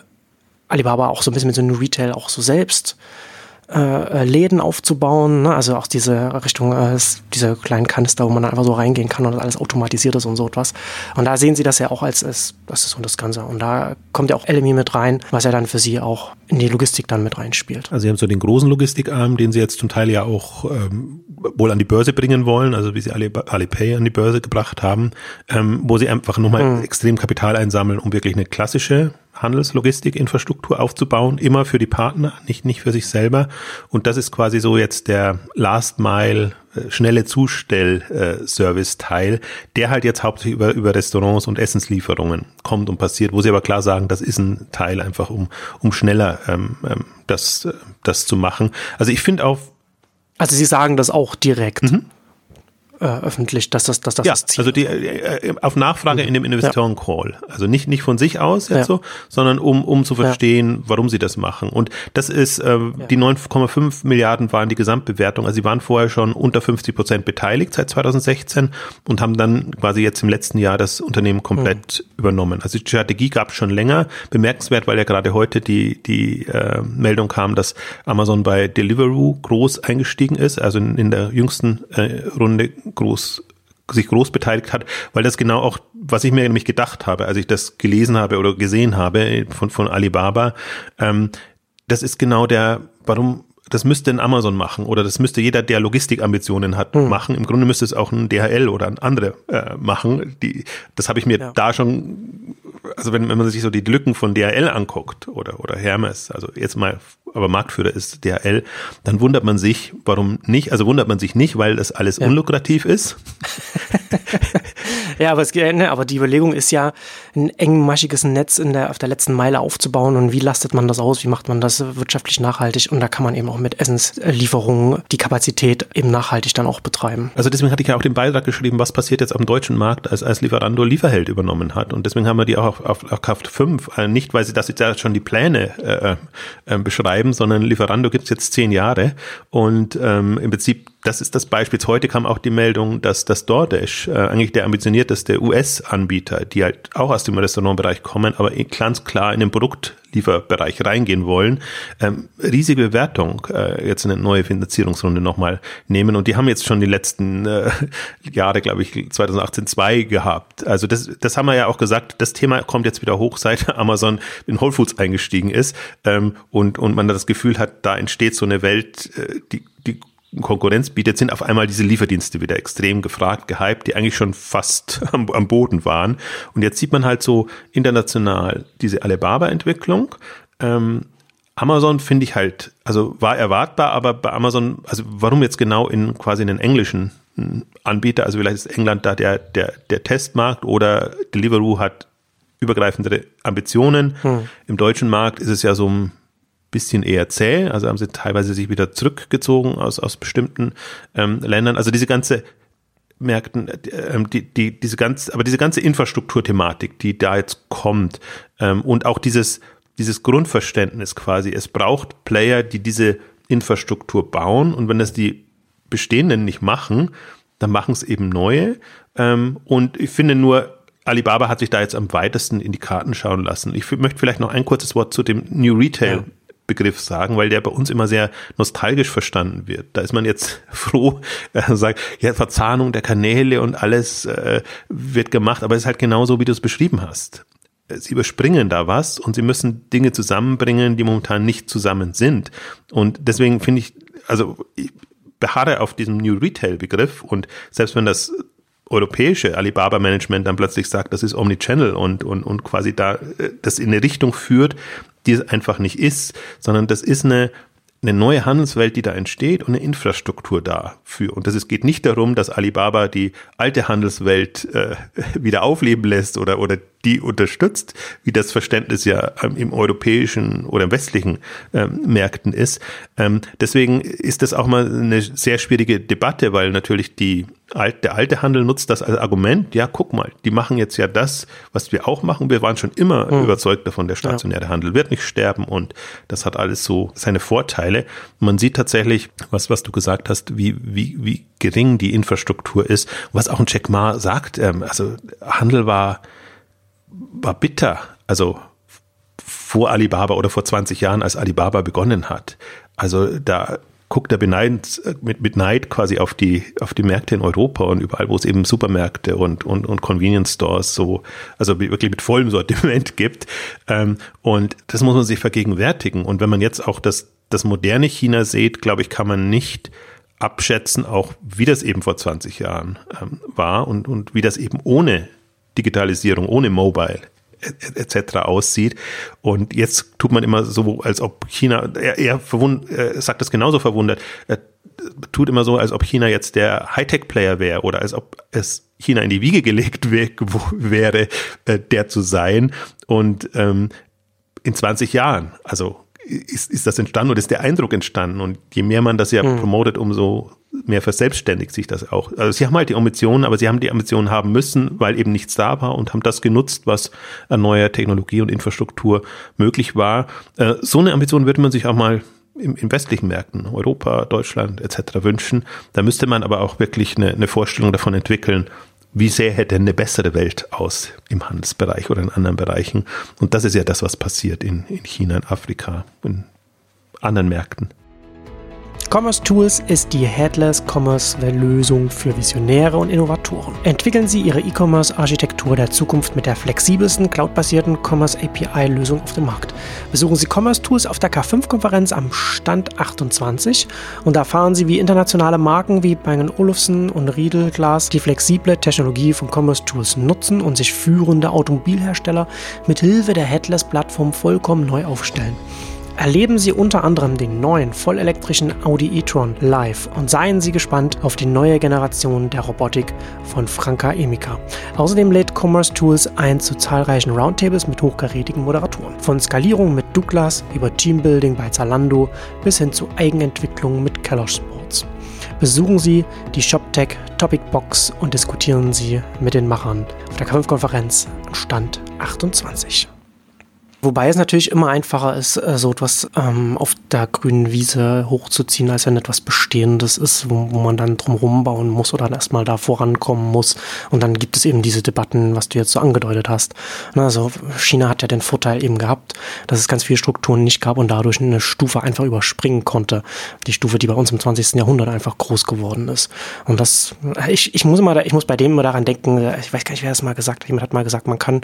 Alibaba auch so ein bisschen mit so einem Retail auch so selbst äh, Läden aufzubauen, ne? also auch diese Richtung, äh, diese kleinen Kanister, wo man dann einfach so reingehen kann und alles automatisiert ist und so etwas. Und da sehen sie das ja auch als, als das ist so das Ganze. Und da kommt ja auch LMI mit rein, was ja dann für sie auch in die Logistik dann mit reinspielt. Also sie haben so den großen Logistikarm, den sie jetzt zum Teil ja auch ähm, wohl an die Börse bringen wollen, also wie sie Alipay an die Börse gebracht haben, ähm, wo sie einfach nochmal mhm. extrem Kapital einsammeln, um wirklich eine klassische Handelslogistikinfrastruktur aufzubauen, immer für die Partner, nicht, nicht für sich selber. Und das ist quasi so jetzt der Last Mile äh, schnelle Zustell-Service-Teil, der halt jetzt hauptsächlich über, über Restaurants und Essenslieferungen kommt und passiert, wo sie aber klar sagen, das ist ein Teil einfach, um, um schneller ähm, ähm das, das zu machen. Also ich finde auch. Also Sie sagen das auch direkt. Mhm äh, öffentlich, dass das, dass das ja, das Ziel Also die, äh, äh, auf Nachfrage in dem Investoren-Call. Also nicht, nicht von sich aus jetzt ja. so, sondern um, um zu verstehen, ja. warum sie das machen. Und das ist, äh, die 9,5 Milliarden waren die Gesamtbewertung. Also sie waren vorher schon unter 50 Prozent beteiligt seit 2016 und haben dann quasi jetzt im letzten Jahr das Unternehmen komplett mhm. übernommen. Also die Strategie gab es schon länger. Bemerkenswert, weil ja gerade heute die, die äh, Meldung kam, dass Amazon bei Deliveroo groß eingestiegen ist, also in, in der jüngsten äh, Runde groß sich groß beteiligt hat, weil das genau auch, was ich mir nämlich gedacht habe, als ich das gelesen habe oder gesehen habe von, von Alibaba, ähm, das ist genau der, warum, das müsste ein Amazon machen oder das müsste jeder, der Logistikambitionen hat, mhm. machen. Im Grunde müsste es auch ein DHL oder ein andere äh, machen. Die, das habe ich mir ja. da schon, also wenn, wenn man sich so die Lücken von DHL anguckt oder, oder Hermes, also jetzt mal aber Marktführer ist DHL, dann wundert man sich, warum nicht, also wundert man sich nicht, weil das alles ja. unlukrativ ist. [laughs] ja, aber, es, ne, aber die Überlegung ist ja, ein engmaschiges Netz in der, auf der letzten Meile aufzubauen und wie lastet man das aus, wie macht man das wirtschaftlich nachhaltig? Und da kann man eben auch mit Essenslieferungen die Kapazität eben nachhaltig dann auch betreiben. Also deswegen hatte ich ja auch den Beitrag geschrieben, was passiert jetzt am deutschen Markt, als, als Lieferando Lieferheld übernommen hat. Und deswegen haben wir die auch auf, auf, auf Kraft 5, äh, nicht weil sie das jetzt ja schon die Pläne äh, äh, beschreiben, sondern Lieferando gibt es jetzt zehn Jahre. Und ähm, im Prinzip das ist das Beispiel. Heute kam auch die Meldung, dass das DoorDash, äh, eigentlich der ambitionierteste US-Anbieter, die halt auch aus dem Restaurantbereich kommen, aber ganz klar in den Produktlieferbereich reingehen wollen, ähm, riesige Bewertung äh, jetzt eine neue Finanzierungsrunde nochmal nehmen. Und die haben jetzt schon die letzten äh, Jahre, glaube ich, 2018 zwei gehabt. Also das, das haben wir ja auch gesagt, das Thema kommt jetzt wieder hoch, [laughs] seit Amazon in Whole Foods eingestiegen ist ähm, und, und man das Gefühl hat, da entsteht so eine Welt, äh, die, die Konkurrenz bietet, sind auf einmal diese Lieferdienste wieder extrem gefragt, gehypt, die eigentlich schon fast [laughs] am, am Boden waren. Und jetzt sieht man halt so international diese Alibaba-Entwicklung. Ähm, Amazon finde ich halt, also war erwartbar, aber bei Amazon, also warum jetzt genau in quasi in den englischen hm, Anbieter, also vielleicht ist England da der, der, der Testmarkt oder Deliveroo hat übergreifendere Ambitionen. Hm. Im deutschen Markt ist es ja so ein bisschen eher zäh, also haben sie teilweise sich wieder zurückgezogen aus, aus bestimmten ähm, Ländern. Also diese ganze Märkten, äh, die, die, diese ganze, aber diese ganze Infrastrukturthematik, die da jetzt kommt, ähm, und auch dieses, dieses Grundverständnis quasi, es braucht Player, die diese Infrastruktur bauen und wenn das die bestehenden nicht machen, dann machen es eben neue. Ähm, und ich finde nur, Alibaba hat sich da jetzt am weitesten in die Karten schauen lassen. Ich möchte vielleicht noch ein kurzes Wort zu dem New Retail ja. Begriff sagen, weil der bei uns immer sehr nostalgisch verstanden wird. Da ist man jetzt [laughs] froh, äh, sagt, ja, Verzahnung der Kanäle und alles äh, wird gemacht, aber es ist halt genauso, wie du es beschrieben hast. Sie überspringen da was und sie müssen Dinge zusammenbringen, die momentan nicht zusammen sind. Und deswegen finde ich, also ich beharre auf diesem New Retail Begriff und selbst wenn das europäische Alibaba-Management dann plötzlich sagt, das ist Omnichannel und, und, und quasi da äh, das in eine Richtung führt, die es einfach nicht ist, sondern das ist eine, eine neue Handelswelt, die da entsteht und eine Infrastruktur dafür. Und es geht nicht darum, dass Alibaba die alte Handelswelt äh, [laughs] wieder aufleben lässt oder, oder die unterstützt, wie das Verständnis ja ähm, im europäischen oder im westlichen ähm, Märkten ist. Ähm, deswegen ist das auch mal eine sehr schwierige Debatte, weil natürlich die der alte Handel nutzt das als Argument, ja, guck mal, die machen jetzt ja das, was wir auch machen. Wir waren schon immer hm. überzeugt davon, der stationäre ja. Handel wird nicht sterben und das hat alles so seine Vorteile. Man sieht tatsächlich, was, was du gesagt hast, wie, wie, wie gering die Infrastruktur ist. Was auch ein Jack Ma sagt, ähm, also Handel war war bitter. Also vor Alibaba oder vor 20 Jahren, als Alibaba begonnen hat. Also da guckt er beneid, mit, mit Neid quasi auf die, auf die Märkte in Europa und überall, wo es eben Supermärkte und, und, und Convenience Stores so, also wirklich mit vollem Sortiment [laughs] gibt. Ähm, und das muss man sich vergegenwärtigen. Und wenn man jetzt auch das, das moderne China sieht, glaube ich, kann man nicht abschätzen, auch wie das eben vor 20 Jahren ähm, war und, und wie das eben ohne Digitalisierung, ohne Mobile etc. aussieht. Und jetzt tut man immer so, als ob China, er, er, verwund, er sagt das genauso verwundert, er tut immer so, als ob China jetzt der Hightech-Player wäre oder als ob es China in die Wiege gelegt wäre, äh, der zu sein. Und ähm, in 20 Jahren, also ist, ist das entstanden oder ist der Eindruck entstanden? Und je mehr man das ja hm. promotet, umso mehr verselbstständigt sich das auch. Also sie haben halt die Ambitionen, aber sie haben die Ambitionen haben müssen, weil eben nichts da war und haben das genutzt, was an neuer Technologie und Infrastruktur möglich war. Äh, so eine Ambition würde man sich auch mal im, in westlichen Märkten, Europa, Deutschland etc. wünschen. Da müsste man aber auch wirklich eine, eine Vorstellung davon entwickeln, wie sähe denn eine bessere Welt aus im Handelsbereich oder in anderen Bereichen. Und das ist ja das, was passiert in, in China, in Afrika, in anderen Märkten. Commerce Tools ist die Headless Commerce Lösung für Visionäre und Innovatoren. Entwickeln Sie Ihre E-Commerce-Architektur der Zukunft mit der flexibelsten cloudbasierten Commerce API-Lösung auf dem Markt. Besuchen Sie Commerce Tools auf der K5-Konferenz am Stand 28 und erfahren Sie, wie internationale Marken wie Bang Olufsen und Riedel Glass die flexible Technologie von Commerce Tools nutzen und sich führende Automobilhersteller mit Hilfe der Headless-Plattform vollkommen neu aufstellen. Erleben Sie unter anderem den neuen vollelektrischen Audi e-tron live und seien Sie gespannt auf die neue Generation der Robotik von Franka Emika. Außerdem lädt Commerce Tools ein zu zahlreichen Roundtables mit hochkarätigen Moderatoren. Von Skalierung mit Douglas über Teambuilding bei Zalando bis hin zu Eigenentwicklung mit Keller Sports. Besuchen Sie die ShopTech Topic Box und diskutieren Sie mit den Machern auf der Kampfkonferenz Stand 28. Wobei es natürlich immer einfacher ist, äh, so etwas ähm, auf der grünen Wiese hochzuziehen, als wenn etwas Bestehendes ist, wo, wo man dann drumherum bauen muss oder dann erstmal da vorankommen muss. Und dann gibt es eben diese Debatten, was du jetzt so angedeutet hast. Also China hat ja den Vorteil eben gehabt, dass es ganz viele Strukturen nicht gab und dadurch eine Stufe einfach überspringen konnte. Die Stufe, die bei uns im 20. Jahrhundert einfach groß geworden ist. Und das, ich, ich muss immer, ich muss bei dem immer daran denken, ich weiß gar nicht, wer das mal gesagt hat. Jemand hat mal gesagt, man kann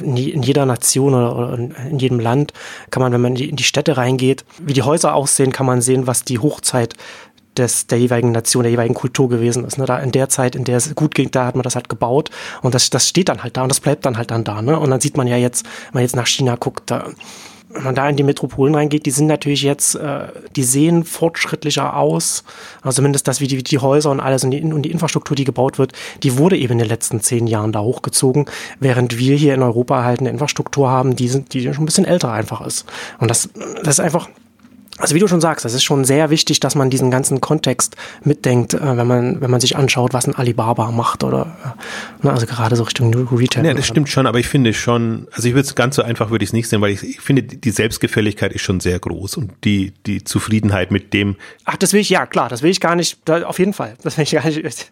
in, jeder Nation oder, oder in jedem Land kann man, wenn man in die Städte reingeht, wie die Häuser aussehen, kann man sehen, was die Hochzeit des, der jeweiligen Nation, der jeweiligen Kultur gewesen ist. Ne? Da in der Zeit, in der es gut ging, da hat man das halt gebaut und das, das steht dann halt da und das bleibt dann halt dann da. Ne? Und dann sieht man ja jetzt, wenn man jetzt nach China guckt, da wenn man da in die Metropolen reingeht, die sind natürlich jetzt, äh, die sehen fortschrittlicher aus. Also zumindest das, wie die, die Häuser und alles und die, und die Infrastruktur, die gebaut wird, die wurde eben in den letzten zehn Jahren da hochgezogen, während wir hier in Europa halt eine Infrastruktur haben, die, sind, die schon ein bisschen älter einfach ist. Und das, das ist einfach, also wie du schon sagst, es ist schon sehr wichtig, dass man diesen ganzen Kontext mitdenkt, äh, wenn man wenn man sich anschaut, was ein Alibaba macht oder äh, ne, also gerade so Richtung New Retail. Ja, das stimmt schon, aber ich finde schon, also ich würde es ganz so einfach würde ich es nicht sehen, weil ich, ich finde die Selbstgefälligkeit ist schon sehr groß und die die Zufriedenheit mit dem. Ach, das will ich ja klar, das will ich gar nicht, da, auf jeden Fall, das will ich gar nicht. [laughs]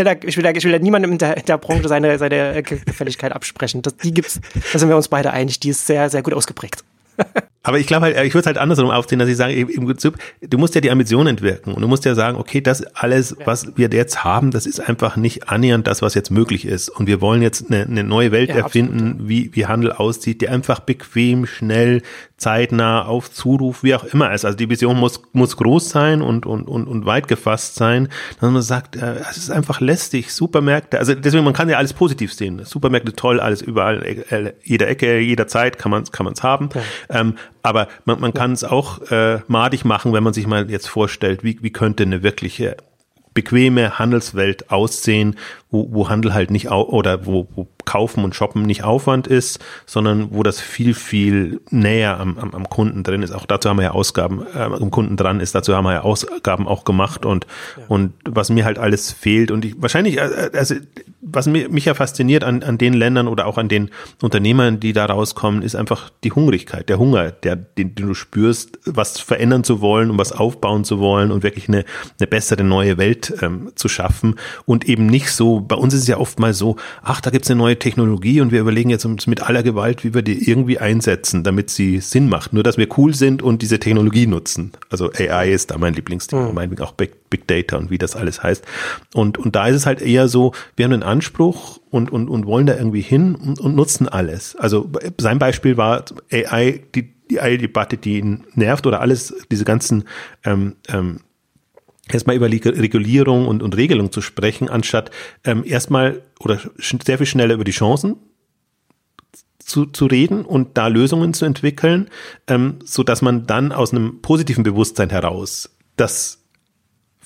Ich will, ich will niemandem in der, in der Branche seine, seine Gefälligkeit absprechen. Das, die gibt's, da sind wir uns beide einig, die ist sehr, sehr gut ausgeprägt. [laughs] Aber ich glaube halt, ich würde es halt andersrum aufziehen, dass ich sage, im Prinzip, du musst ja die Ambition entwirken und du musst ja sagen, okay, das alles, was wir jetzt haben, das ist einfach nicht annähernd das, was jetzt möglich ist. Und wir wollen jetzt eine, eine neue Welt ja, erfinden, wie, wie Handel aussieht, die einfach bequem, schnell, zeitnah auf Zuruf, wie auch immer ist. Also die Vision muss, muss groß sein und, und, und, und weit gefasst sein, dass man sagt, äh, es ist einfach lästig, Supermärkte, also deswegen, man kann ja alles positiv sehen. Supermärkte toll, alles überall, äh, jeder Ecke, jederzeit kann man es kann man's haben. Ja. Ähm, aber man, man kann es auch äh, madig machen, wenn man sich mal jetzt vorstellt, wie, wie könnte eine wirkliche bequeme Handelswelt aussehen, wo, wo Handel halt nicht au oder wo, wo Kaufen und Shoppen nicht Aufwand ist, sondern wo das viel, viel näher am, am, am Kunden drin ist. Auch dazu haben wir ja Ausgaben, äh, am Kunden dran ist, dazu haben wir ja Ausgaben auch gemacht und, ja. und was mir halt alles fehlt und ich, wahrscheinlich, äh, äh, also was mich ja fasziniert an, an den Ländern oder auch an den Unternehmern, die da rauskommen, ist einfach die Hungrigkeit, der Hunger, der, den, den du spürst, was verändern zu wollen und was aufbauen zu wollen und wirklich eine, eine bessere neue Welt ähm, zu schaffen und eben nicht so, bei uns ist es ja oft mal so, ach, da gibt's eine neue Technologie und wir überlegen jetzt uns mit aller Gewalt, wie wir die irgendwie einsetzen, damit sie Sinn macht. Nur, dass wir cool sind und diese Technologie nutzen. Also AI ist da mein Lieblingsthema, mhm. meinetwegen auch Big, Big Data und wie das alles heißt. Und, und da ist es halt eher so, wir haben einen Anspruch und, und, und wollen da irgendwie hin und, und nutzen alles. Also sein Beispiel war AI, die, die AI-Debatte, die ihn nervt oder alles, diese ganzen ähm, ähm, erstmal über Regulierung und, und Regelung zu sprechen, anstatt ähm, erstmal oder sehr viel schneller über die Chancen zu, zu reden und da Lösungen zu entwickeln, ähm, so dass man dann aus einem positiven Bewusstsein heraus das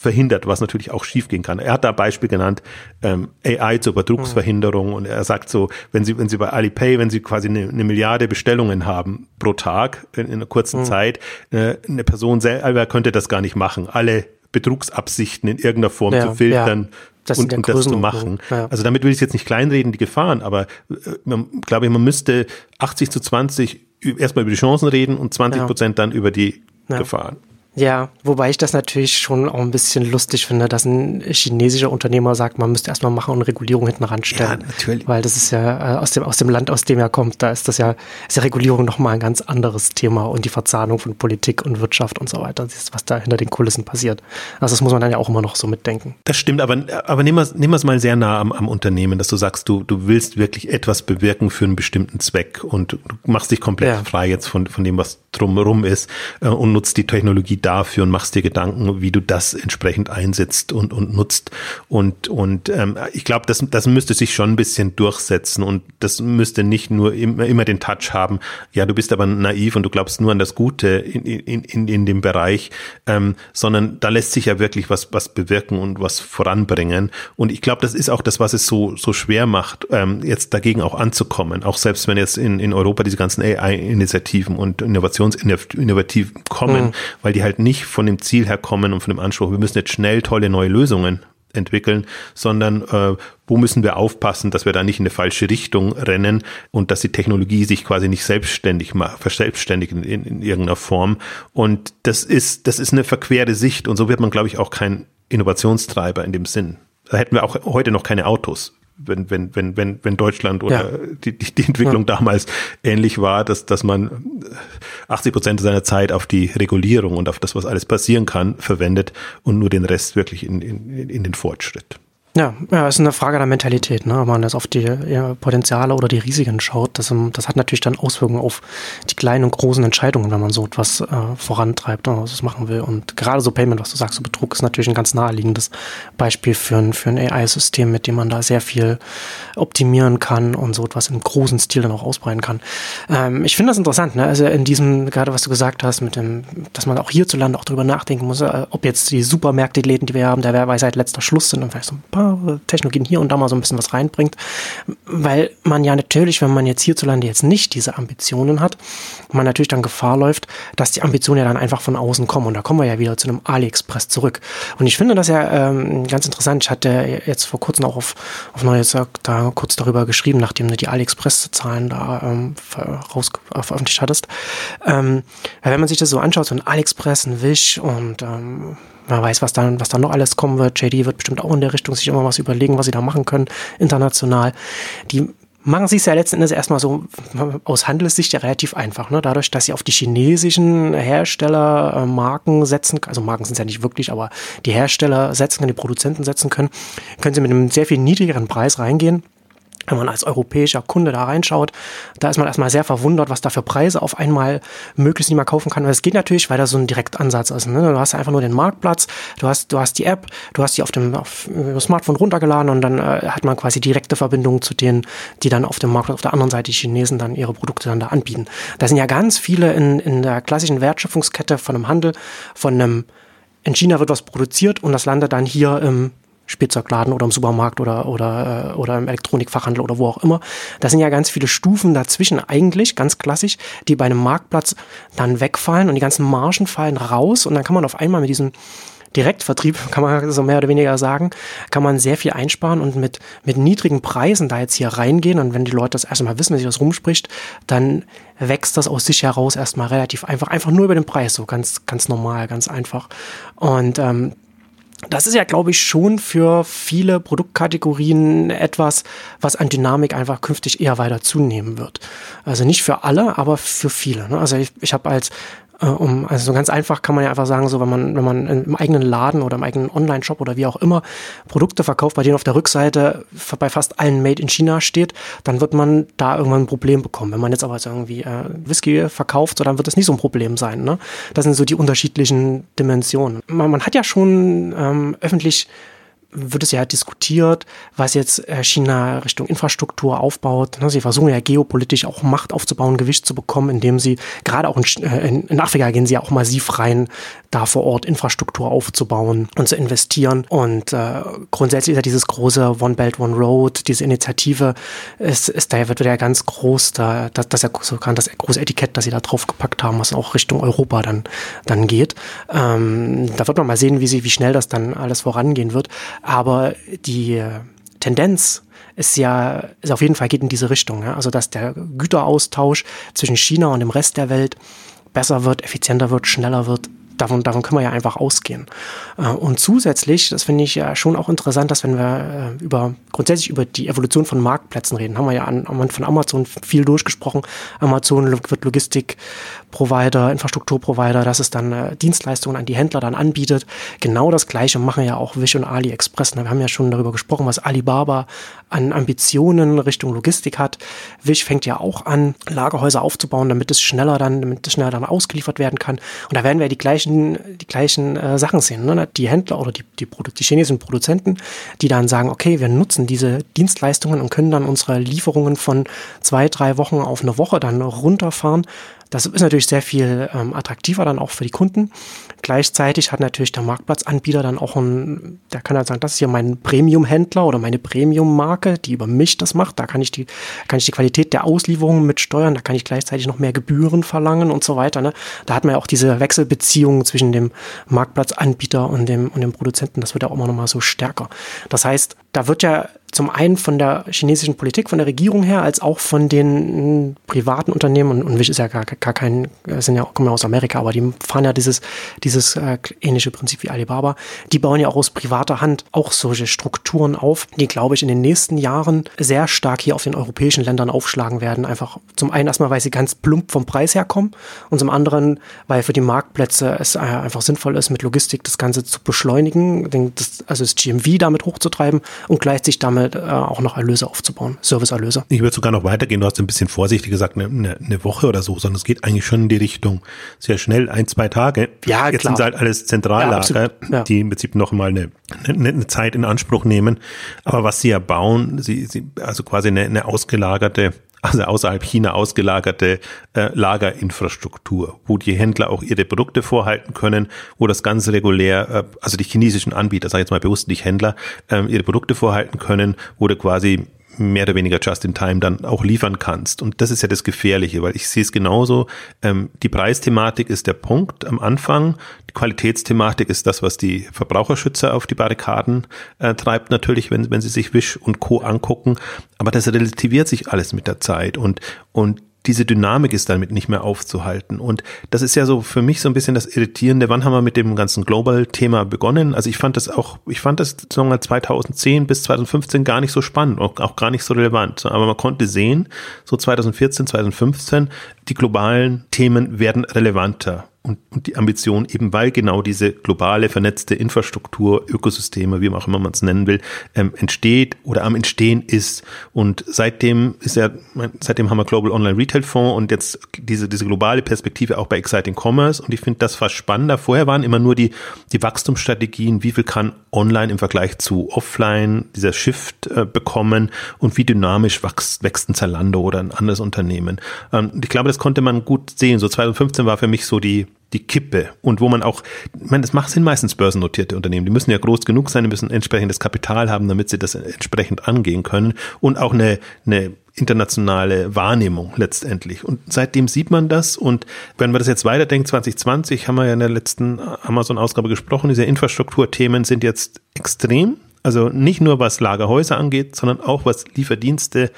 verhindert, was natürlich auch schiefgehen kann. Er hat da Beispiel genannt, ähm, AI zur Betrugsverhinderung und er sagt so, wenn Sie, wenn Sie bei Alipay, wenn Sie quasi eine, eine Milliarde Bestellungen haben pro Tag in, in einer kurzen mhm. Zeit, äh, eine Person selber könnte das gar nicht machen. Alle Betrugsabsichten in irgendeiner Form ja, zu filtern. Ja. Das und, und das zu machen. Ja. Also damit will ich jetzt nicht kleinreden, die Gefahren, aber äh, man, glaube ich, man müsste 80 zu 20 erstmal über die Chancen reden und 20 Prozent dann über die Gefahren. Ja, wobei ich das natürlich schon auch ein bisschen lustig finde, dass ein chinesischer Unternehmer sagt, man müsste erstmal machen und Regulierung hinten ranstellen. Ja, natürlich. Weil das ist ja äh, aus dem, aus dem Land, aus dem er kommt, da ist das ja, ist ja Regulierung nochmal ein ganz anderes Thema und die Verzahnung von Politik und Wirtschaft und so weiter, was da hinter den Kulissen passiert. Also das muss man dann ja auch immer noch so mitdenken. Das stimmt, aber, aber nehmen wir nehmen es mal sehr nah am, am Unternehmen, dass du sagst, du, du willst wirklich etwas bewirken für einen bestimmten Zweck und du machst dich komplett ja. frei jetzt von, von dem, was drumherum ist äh, und nutzt die Technologie dafür und machst dir Gedanken, wie du das entsprechend einsetzt und, und nutzt. Und, und ähm, ich glaube, das, das müsste sich schon ein bisschen durchsetzen und das müsste nicht nur immer, immer den Touch haben, ja, du bist aber naiv und du glaubst nur an das Gute in, in, in, in dem Bereich, ähm, sondern da lässt sich ja wirklich was, was bewirken und was voranbringen. Und ich glaube, das ist auch das, was es so, so schwer macht, ähm, jetzt dagegen auch anzukommen. Auch selbst wenn jetzt in, in Europa diese ganzen AI-Initiativen und Innovationsinnovativen kommen, mhm. weil die halt nicht von dem Ziel her kommen und von dem Anspruch, wir müssen jetzt schnell tolle neue Lösungen entwickeln, sondern äh, wo müssen wir aufpassen, dass wir da nicht in eine falsche Richtung rennen und dass die Technologie sich quasi nicht selbstständig macht, verselbstständigt in, in, in irgendeiner Form. Und das ist, das ist eine verquere Sicht und so wird man, glaube ich, auch kein Innovationstreiber in dem Sinn. Da hätten wir auch heute noch keine Autos, wenn, wenn, wenn, wenn, wenn Deutschland oder ja. die, die, die Entwicklung ja. damals ähnlich war, dass, dass man 80 Prozent seiner Zeit auf die Regulierung und auf das, was alles passieren kann, verwendet und nur den Rest wirklich in, in, in den Fortschritt. Ja, ja, ist eine Frage der Mentalität, ne? Wenn man das auf die ja, Potenziale oder die Risiken schaut, das, ähm, das hat natürlich dann Auswirkungen auf die kleinen und großen Entscheidungen, wenn man so etwas äh, vorantreibt und was machen will. Und gerade so Payment, was du sagst, so Betrug ist natürlich ein ganz naheliegendes Beispiel für ein, für ein AI-System, mit dem man da sehr viel optimieren kann und so etwas im großen Stil dann auch ausbreiten kann. Ähm, ich finde das interessant, ne? Also in diesem, gerade was du gesagt hast, mit dem, dass man auch hierzulande auch drüber nachdenken muss, äh, ob jetzt die Supermärkte, die Läden, die wir haben, der Weisheit letzter Schluss sind und vielleicht so ein paar Technologien hier und da mal so ein bisschen was reinbringt, weil man ja natürlich, wenn man jetzt hierzulande jetzt nicht diese Ambitionen hat, man natürlich dann Gefahr läuft, dass die Ambitionen ja dann einfach von außen kommen und da kommen wir ja wieder zu einem AliExpress zurück. Und ich finde das ja ähm, ganz interessant. Ich hatte jetzt vor kurzem auch auf, auf Neues da kurz darüber geschrieben, nachdem du die AliExpress-Zahlen da ähm, raus, äh, veröffentlicht hattest. Ähm, wenn man sich das so anschaut, so ein AliExpress, ein Wish und ähm, man weiß, was dann, was da noch alles kommen wird. JD wird bestimmt auch in der Richtung sich immer was überlegen, was sie da machen können, international. Die machen sie ja letzten Endes erstmal so aus Handelssicht ja relativ einfach. Ne? Dadurch, dass sie auf die chinesischen Hersteller äh, Marken setzen, also Marken sind ja nicht wirklich, aber die Hersteller setzen können, die Produzenten setzen können, können sie mit einem sehr viel niedrigeren Preis reingehen wenn man als europäischer Kunde da reinschaut, da ist man erstmal sehr verwundert, was da für Preise auf einmal möglichst nicht mehr kaufen kann. Und es geht natürlich, weil da so ein Direktansatz ist. Ne? Du hast einfach nur den Marktplatz, du hast, du hast die App, du hast die auf dem, auf dem Smartphone runtergeladen und dann äh, hat man quasi direkte Verbindungen zu denen, die dann auf dem Marktplatz auf der anderen Seite die Chinesen dann ihre Produkte dann da anbieten. Da sind ja ganz viele in, in der klassischen Wertschöpfungskette von einem Handel, von einem in China wird was produziert und das landet dann hier im Spielzeugladen oder im Supermarkt oder, oder, äh, oder im Elektronikfachhandel oder wo auch immer. Da sind ja ganz viele Stufen dazwischen eigentlich, ganz klassisch, die bei einem Marktplatz dann wegfallen und die ganzen Margen fallen raus und dann kann man auf einmal mit diesem Direktvertrieb, [laughs] kann man so mehr oder weniger sagen, kann man sehr viel einsparen und mit, mit niedrigen Preisen da jetzt hier reingehen. Und wenn die Leute das erstmal wissen, wenn sich das rumspricht, dann wächst das aus sich heraus erstmal relativ einfach. Einfach nur über den Preis, so ganz, ganz normal, ganz einfach. Und ähm, das ist ja, glaube ich, schon für viele Produktkategorien etwas, was an Dynamik einfach künftig eher weiter zunehmen wird. Also nicht für alle, aber für viele. Ne? Also ich, ich habe als äh, um, also so ganz einfach kann man ja einfach sagen, so wenn man, wenn man im eigenen Laden oder im eigenen Online-Shop oder wie auch immer Produkte verkauft, bei denen auf der Rückseite bei fast allen Made in China steht, dann wird man da irgendwann ein Problem bekommen. Wenn man jetzt aber irgendwie äh, Whisky verkauft, so dann wird das nicht so ein Problem sein. Ne? Das sind so die unterschiedlichen Dimensionen. Man, man hat ja schon ähm, öffentlich wird es ja diskutiert, was jetzt äh, China Richtung Infrastruktur aufbaut. Ne, sie versuchen ja geopolitisch auch Macht aufzubauen, Gewicht zu bekommen, indem sie gerade auch äh, in, in Afrika gehen sie ja auch massiv rein, da vor Ort Infrastruktur aufzubauen und zu investieren. Und äh, grundsätzlich ist ja dieses große One Belt One Road, diese Initiative, ist, ist da wird ja ganz groß, da, das, das ja sogar das große Etikett, das sie da drauf gepackt haben, was auch Richtung Europa dann dann geht. Ähm, da wird man mal sehen, wie sie wie schnell das dann alles vorangehen wird. Aber die äh, Tendenz ist ja, ist auf jeden Fall geht in diese Richtung. Ja? Also, dass der Güteraustausch zwischen China und dem Rest der Welt besser wird, effizienter wird, schneller wird, davon, davon können wir ja einfach ausgehen. Äh, und zusätzlich, das finde ich ja schon auch interessant, dass wenn wir äh, über grundsätzlich über die Evolution von Marktplätzen reden, haben wir ja an, von Amazon viel durchgesprochen. Amazon wird Logistikprovider, Infrastrukturprovider, dass es dann äh, Dienstleistungen an die Händler dann anbietet. Genau das Gleiche machen ja auch Wish und AliExpress. Wir haben ja schon darüber gesprochen, was Alibaba an Ambitionen Richtung Logistik hat. Wish fängt ja auch an, Lagerhäuser aufzubauen, damit es schneller dann, damit es schneller dann ausgeliefert werden kann. Und da werden wir die gleichen gleichen, die gleichen äh, Sachen sehen. Ne? Die Händler oder die, die, Produ die chinesischen Produzenten, die dann sagen, okay, wir nutzen diese Dienstleistungen und können dann unsere Lieferungen von zwei, drei Wochen auf eine Woche dann runterfahren das ist natürlich sehr viel ähm, attraktiver dann auch für die Kunden. Gleichzeitig hat natürlich der Marktplatzanbieter dann auch ein, der kann halt sagen, das ist hier mein Premium-Händler oder meine Premium-Marke, die über mich das macht. Da kann ich die, kann ich die Qualität der Auslieferungen mit steuern, da kann ich gleichzeitig noch mehr Gebühren verlangen und so weiter. Ne? Da hat man ja auch diese Wechselbeziehung zwischen dem Marktplatzanbieter und dem, und dem Produzenten. Das wird ja auch immer noch mal so stärker. Das heißt, da wird ja zum einen von der chinesischen Politik, von der Regierung her, als auch von den mm, privaten Unternehmen, und, und Wish ist ja gar, gar kein, sind ja, kommen ja aus Amerika, aber die fahren ja dieses, dieses äh, ähnliche Prinzip wie Alibaba. Die bauen ja auch aus privater Hand auch solche Strukturen auf, die, glaube ich, in den nächsten Jahren sehr stark hier auf den europäischen Ländern aufschlagen werden. Einfach zum einen erstmal, weil sie ganz plump vom Preis herkommen und zum anderen, weil für die Marktplätze es äh, einfach sinnvoll ist, mit Logistik das Ganze zu beschleunigen, also das GMV damit hochzutreiben und gleichzeitig damit äh, auch noch Erlöse aufzubauen, Serviceerlöse. Ich würde sogar noch weitergehen. Du hast ein bisschen vorsichtig gesagt, eine, eine, Woche oder so, sondern es geht eigentlich schon in die Richtung sehr schnell, ein, zwei Tage. Ja, Jetzt klar. sind halt alles Zentrallager, ja, ja. die im Prinzip noch mal eine, eine, eine, Zeit in Anspruch nehmen. Aber was sie ja bauen, sie, sie also quasi eine, eine ausgelagerte also außerhalb China ausgelagerte äh, Lagerinfrastruktur, wo die Händler auch ihre Produkte vorhalten können, wo das ganz regulär, äh, also die chinesischen Anbieter, sage ich jetzt mal bewusst nicht Händler, äh, ihre Produkte vorhalten können, wo du quasi mehr oder weniger just in time dann auch liefern kannst. Und das ist ja das Gefährliche, weil ich sehe es genauso. Ähm, die Preisthematik ist der Punkt am Anfang. Die Qualitätsthematik ist das, was die Verbraucherschützer auf die Barrikaden äh, treibt, natürlich, wenn, wenn sie sich Wish und Co. angucken. Aber das relativiert sich alles mit der Zeit und, und diese Dynamik ist damit nicht mehr aufzuhalten. Und das ist ja so für mich so ein bisschen das Irritierende. Wann haben wir mit dem ganzen Global-Thema begonnen? Also ich fand das auch, ich fand das sagen wir, 2010 bis 2015 gar nicht so spannend, auch, auch gar nicht so relevant. Aber man konnte sehen, so 2014, 2015, die globalen Themen werden relevanter und, und die Ambition, eben weil genau diese globale vernetzte Infrastruktur, Ökosysteme, wie auch immer man es nennen will, ähm, entsteht oder am Entstehen ist. Und seitdem ist ja, seitdem haben wir Global Online Retail Fonds und jetzt diese, diese globale Perspektive auch bei Exciting Commerce. Und ich finde das fast spannender. Vorher waren immer nur die, die Wachstumsstrategien, wie viel kann online im Vergleich zu offline dieser Shift äh, bekommen und wie dynamisch wächst, wächst ein Zalando oder ein anderes Unternehmen. Ähm, ich glaube, das konnte man gut sehen. So 2015 war für mich so die, die Kippe und wo man auch, ich meine, das sind meistens börsennotierte Unternehmen, die müssen ja groß genug sein, die müssen entsprechendes Kapital haben, damit sie das entsprechend angehen können und auch eine, eine internationale Wahrnehmung letztendlich. Und seitdem sieht man das. Und wenn man das jetzt weiterdenkt, 2020 haben wir ja in der letzten Amazon-Ausgabe gesprochen, diese Infrastrukturthemen sind jetzt extrem. Also nicht nur was Lagerhäuser angeht, sondern auch was Lieferdienste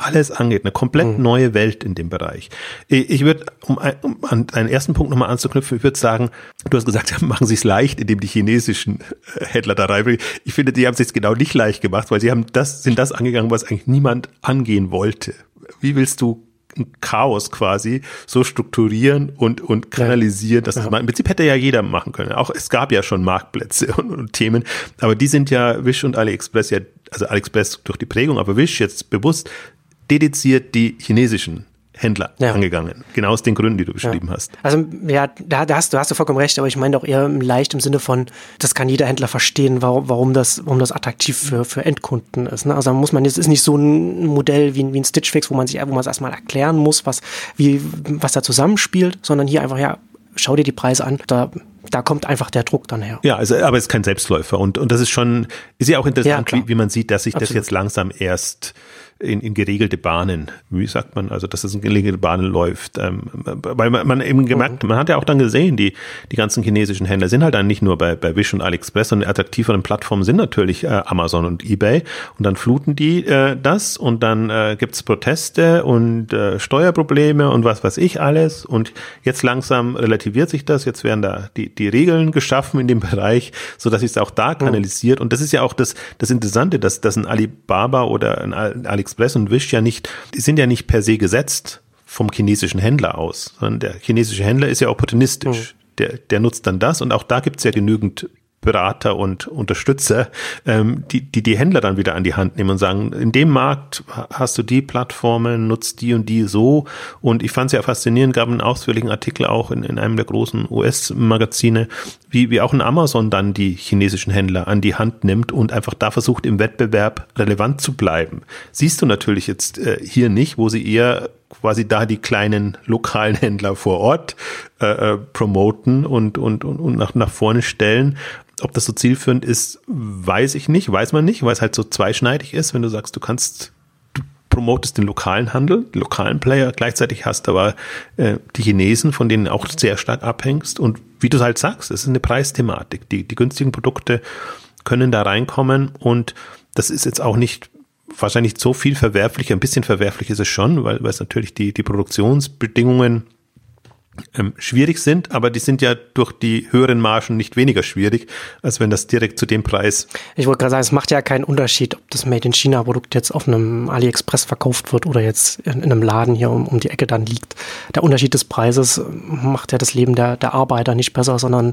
alles angeht, eine komplett mhm. neue Welt in dem Bereich. Ich würde, um, um an deinen ersten Punkt nochmal anzuknüpfen, ich würde sagen, du hast gesagt, [laughs] ja, machen sie es leicht, indem die chinesischen äh, Händler da reinbringen. Ich finde, die haben es jetzt genau nicht leicht gemacht, weil sie haben das, sind das angegangen, was eigentlich niemand angehen wollte. Wie willst du ein Chaos quasi so strukturieren und, und kanalisieren, dass ja. das, im Prinzip hätte ja jeder machen können. Auch es gab ja schon Marktplätze [laughs] und, und Themen, aber die sind ja Wish und AliExpress ja, also AliExpress durch die Prägung, aber Wish jetzt bewusst dediziert die chinesischen Händler ja. angegangen. Genau aus den Gründen, die du beschrieben ja. hast. Also ja, da, da, hast, du hast du vollkommen recht, aber ich meine auch eher leicht im Sinne von, das kann jeder Händler verstehen, warum, warum, das, warum das attraktiv für, für Endkunden ist. Ne? Also muss man, es ist nicht so ein Modell wie, wie ein Stitch Fix, wo man sich, wo man es erstmal erklären muss, was, wie, was da zusammenspielt, sondern hier einfach, ja, schau dir die Preise an, da da kommt einfach der Druck dann her. Ja, also, aber es ist kein Selbstläufer und, und das ist schon, ist ja auch interessant, ja, wie, wie man sieht, dass sich Absolut. das jetzt langsam erst in, in geregelte Bahnen, wie sagt man, also dass es in geregelte Bahnen läuft. Ähm, weil man, man eben gemerkt, mhm. man hat ja auch dann gesehen, die, die ganzen chinesischen Händler sind halt dann nicht nur bei, bei Wish und AliExpress, sondern attraktiveren Plattformen sind natürlich äh, Amazon und Ebay. Und dann fluten die äh, das und dann äh, gibt's Proteste und äh, Steuerprobleme und was weiß ich alles. Und jetzt langsam relativiert sich das, jetzt werden da die, die Regeln geschaffen in dem Bereich, so dass sich es auch da mhm. kanalisiert. Und das ist ja auch das, das Interessante, dass, dass ein Alibaba oder ein AliExpress Express und Wish ja nicht, die sind ja nicht per se gesetzt vom chinesischen Händler aus, sondern der chinesische Händler ist ja opportunistisch. Mhm. Der, der nutzt dann das und auch da gibt es ja genügend Berater und Unterstützer, ähm, die, die die Händler dann wieder an die Hand nehmen und sagen, in dem Markt hast du die Plattformen, nutzt die und die so. Und ich fand es ja faszinierend, gab einen ausführlichen Artikel auch in, in einem der großen US-Magazine, wie, wie auch ein Amazon dann die chinesischen Händler an die Hand nimmt und einfach da versucht, im Wettbewerb relevant zu bleiben. Siehst du natürlich jetzt äh, hier nicht, wo sie eher quasi da die kleinen lokalen Händler vor Ort äh, äh, promoten und, und, und, und nach, nach vorne stellen. Ob das so zielführend ist, weiß ich nicht, weiß man nicht, weil es halt so zweischneidig ist, wenn du sagst, du kannst, du promotest den lokalen Handel, die lokalen Player, gleichzeitig hast aber äh, die Chinesen, von denen auch sehr stark abhängst. Und wie du halt sagst, es ist eine Preisthematik. Die, die günstigen Produkte können da reinkommen und das ist jetzt auch nicht wahrscheinlich so viel verwerflich, ein bisschen verwerflich ist es schon, weil, weil es natürlich die, die Produktionsbedingungen ähm, schwierig sind, aber die sind ja durch die höheren Margen nicht weniger schwierig, als wenn das direkt zu dem Preis. Ich wollte gerade sagen, es macht ja keinen Unterschied, ob das Made in China Produkt jetzt auf einem AliExpress verkauft wird oder jetzt in, in einem Laden hier um, um, die Ecke dann liegt. Der Unterschied des Preises macht ja das Leben der, der Arbeiter nicht besser, sondern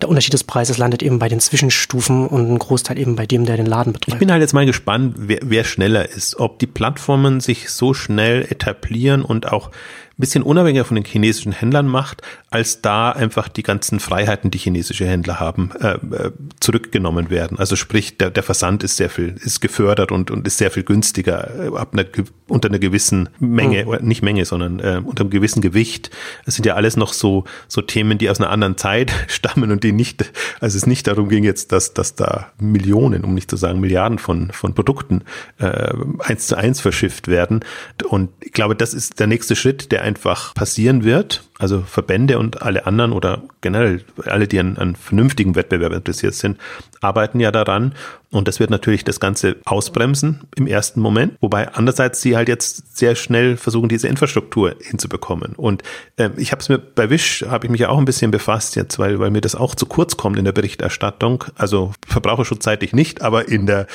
der Unterschied des Preises landet eben bei den Zwischenstufen und ein Großteil eben bei dem, der den Laden betreibt. Ich bin halt jetzt mal gespannt, wer, wer schneller ist, ob die Plattformen sich so schnell etablieren und auch ein bisschen unabhängiger von den chinesischen Händlern macht, als da einfach die ganzen Freiheiten, die chinesische Händler haben, äh, äh, zurückgenommen werden. Also sprich, der, der Versand ist sehr viel, ist gefördert und, und ist sehr viel günstiger äh, ab einer, unter einer gewissen Menge, mhm. nicht Menge, sondern äh, unter einem gewissen Gewicht. Das sind ja alles noch so, so Themen, die aus einer anderen Zeit [laughs] stammen und die nicht, also es nicht darum ging jetzt, dass, dass da Millionen, um nicht zu sagen Milliarden von, von Produkten äh, eins zu eins verschifft werden. Und ich glaube, das ist der nächste Schritt, der einfach passieren wird. Also Verbände und alle anderen oder generell alle, die an, an vernünftigen Wettbewerb interessiert sind, arbeiten ja daran. Und das wird natürlich das Ganze ausbremsen im ersten Moment. Wobei andererseits sie halt jetzt sehr schnell versuchen, diese Infrastruktur hinzubekommen. Und äh, ich habe es mir bei Wish, habe ich mich ja auch ein bisschen befasst jetzt, weil, weil mir das auch zu kurz kommt in der Berichterstattung. Also verbraucherschutzzeitig nicht, aber in der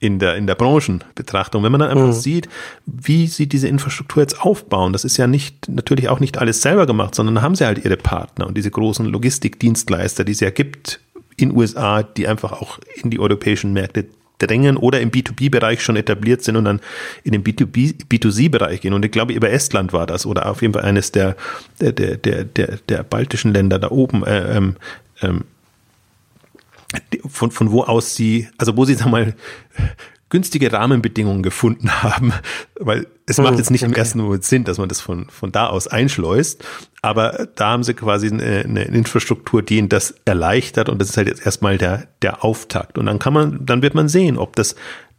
in der, in der Branchenbetrachtung. Wenn man dann einfach mhm. sieht, wie sie diese Infrastruktur jetzt aufbauen, das ist ja nicht, natürlich auch nicht alles selber gemacht, sondern haben sie halt ihre Partner und diese großen Logistikdienstleister, die es ja gibt in USA, die einfach auch in die europäischen Märkte drängen oder im B2B-Bereich schon etabliert sind und dann in den B2B, B2C-Bereich gehen. Und ich glaube, über Estland war das oder auf jeden Fall eines der, der, der, der, der baltischen Länder da oben, äh, ähm, ähm, von, von wo aus sie, also wo sie, sag mal, günstige Rahmenbedingungen gefunden haben, weil es macht hm, jetzt nicht okay. im ersten Moment Sinn, dass man das von, von da aus einschleust, aber da haben sie quasi eine, eine Infrastruktur, die ihnen das erleichtert und das ist halt jetzt erstmal der, der Auftakt und dann kann man, dann wird man sehen, ob das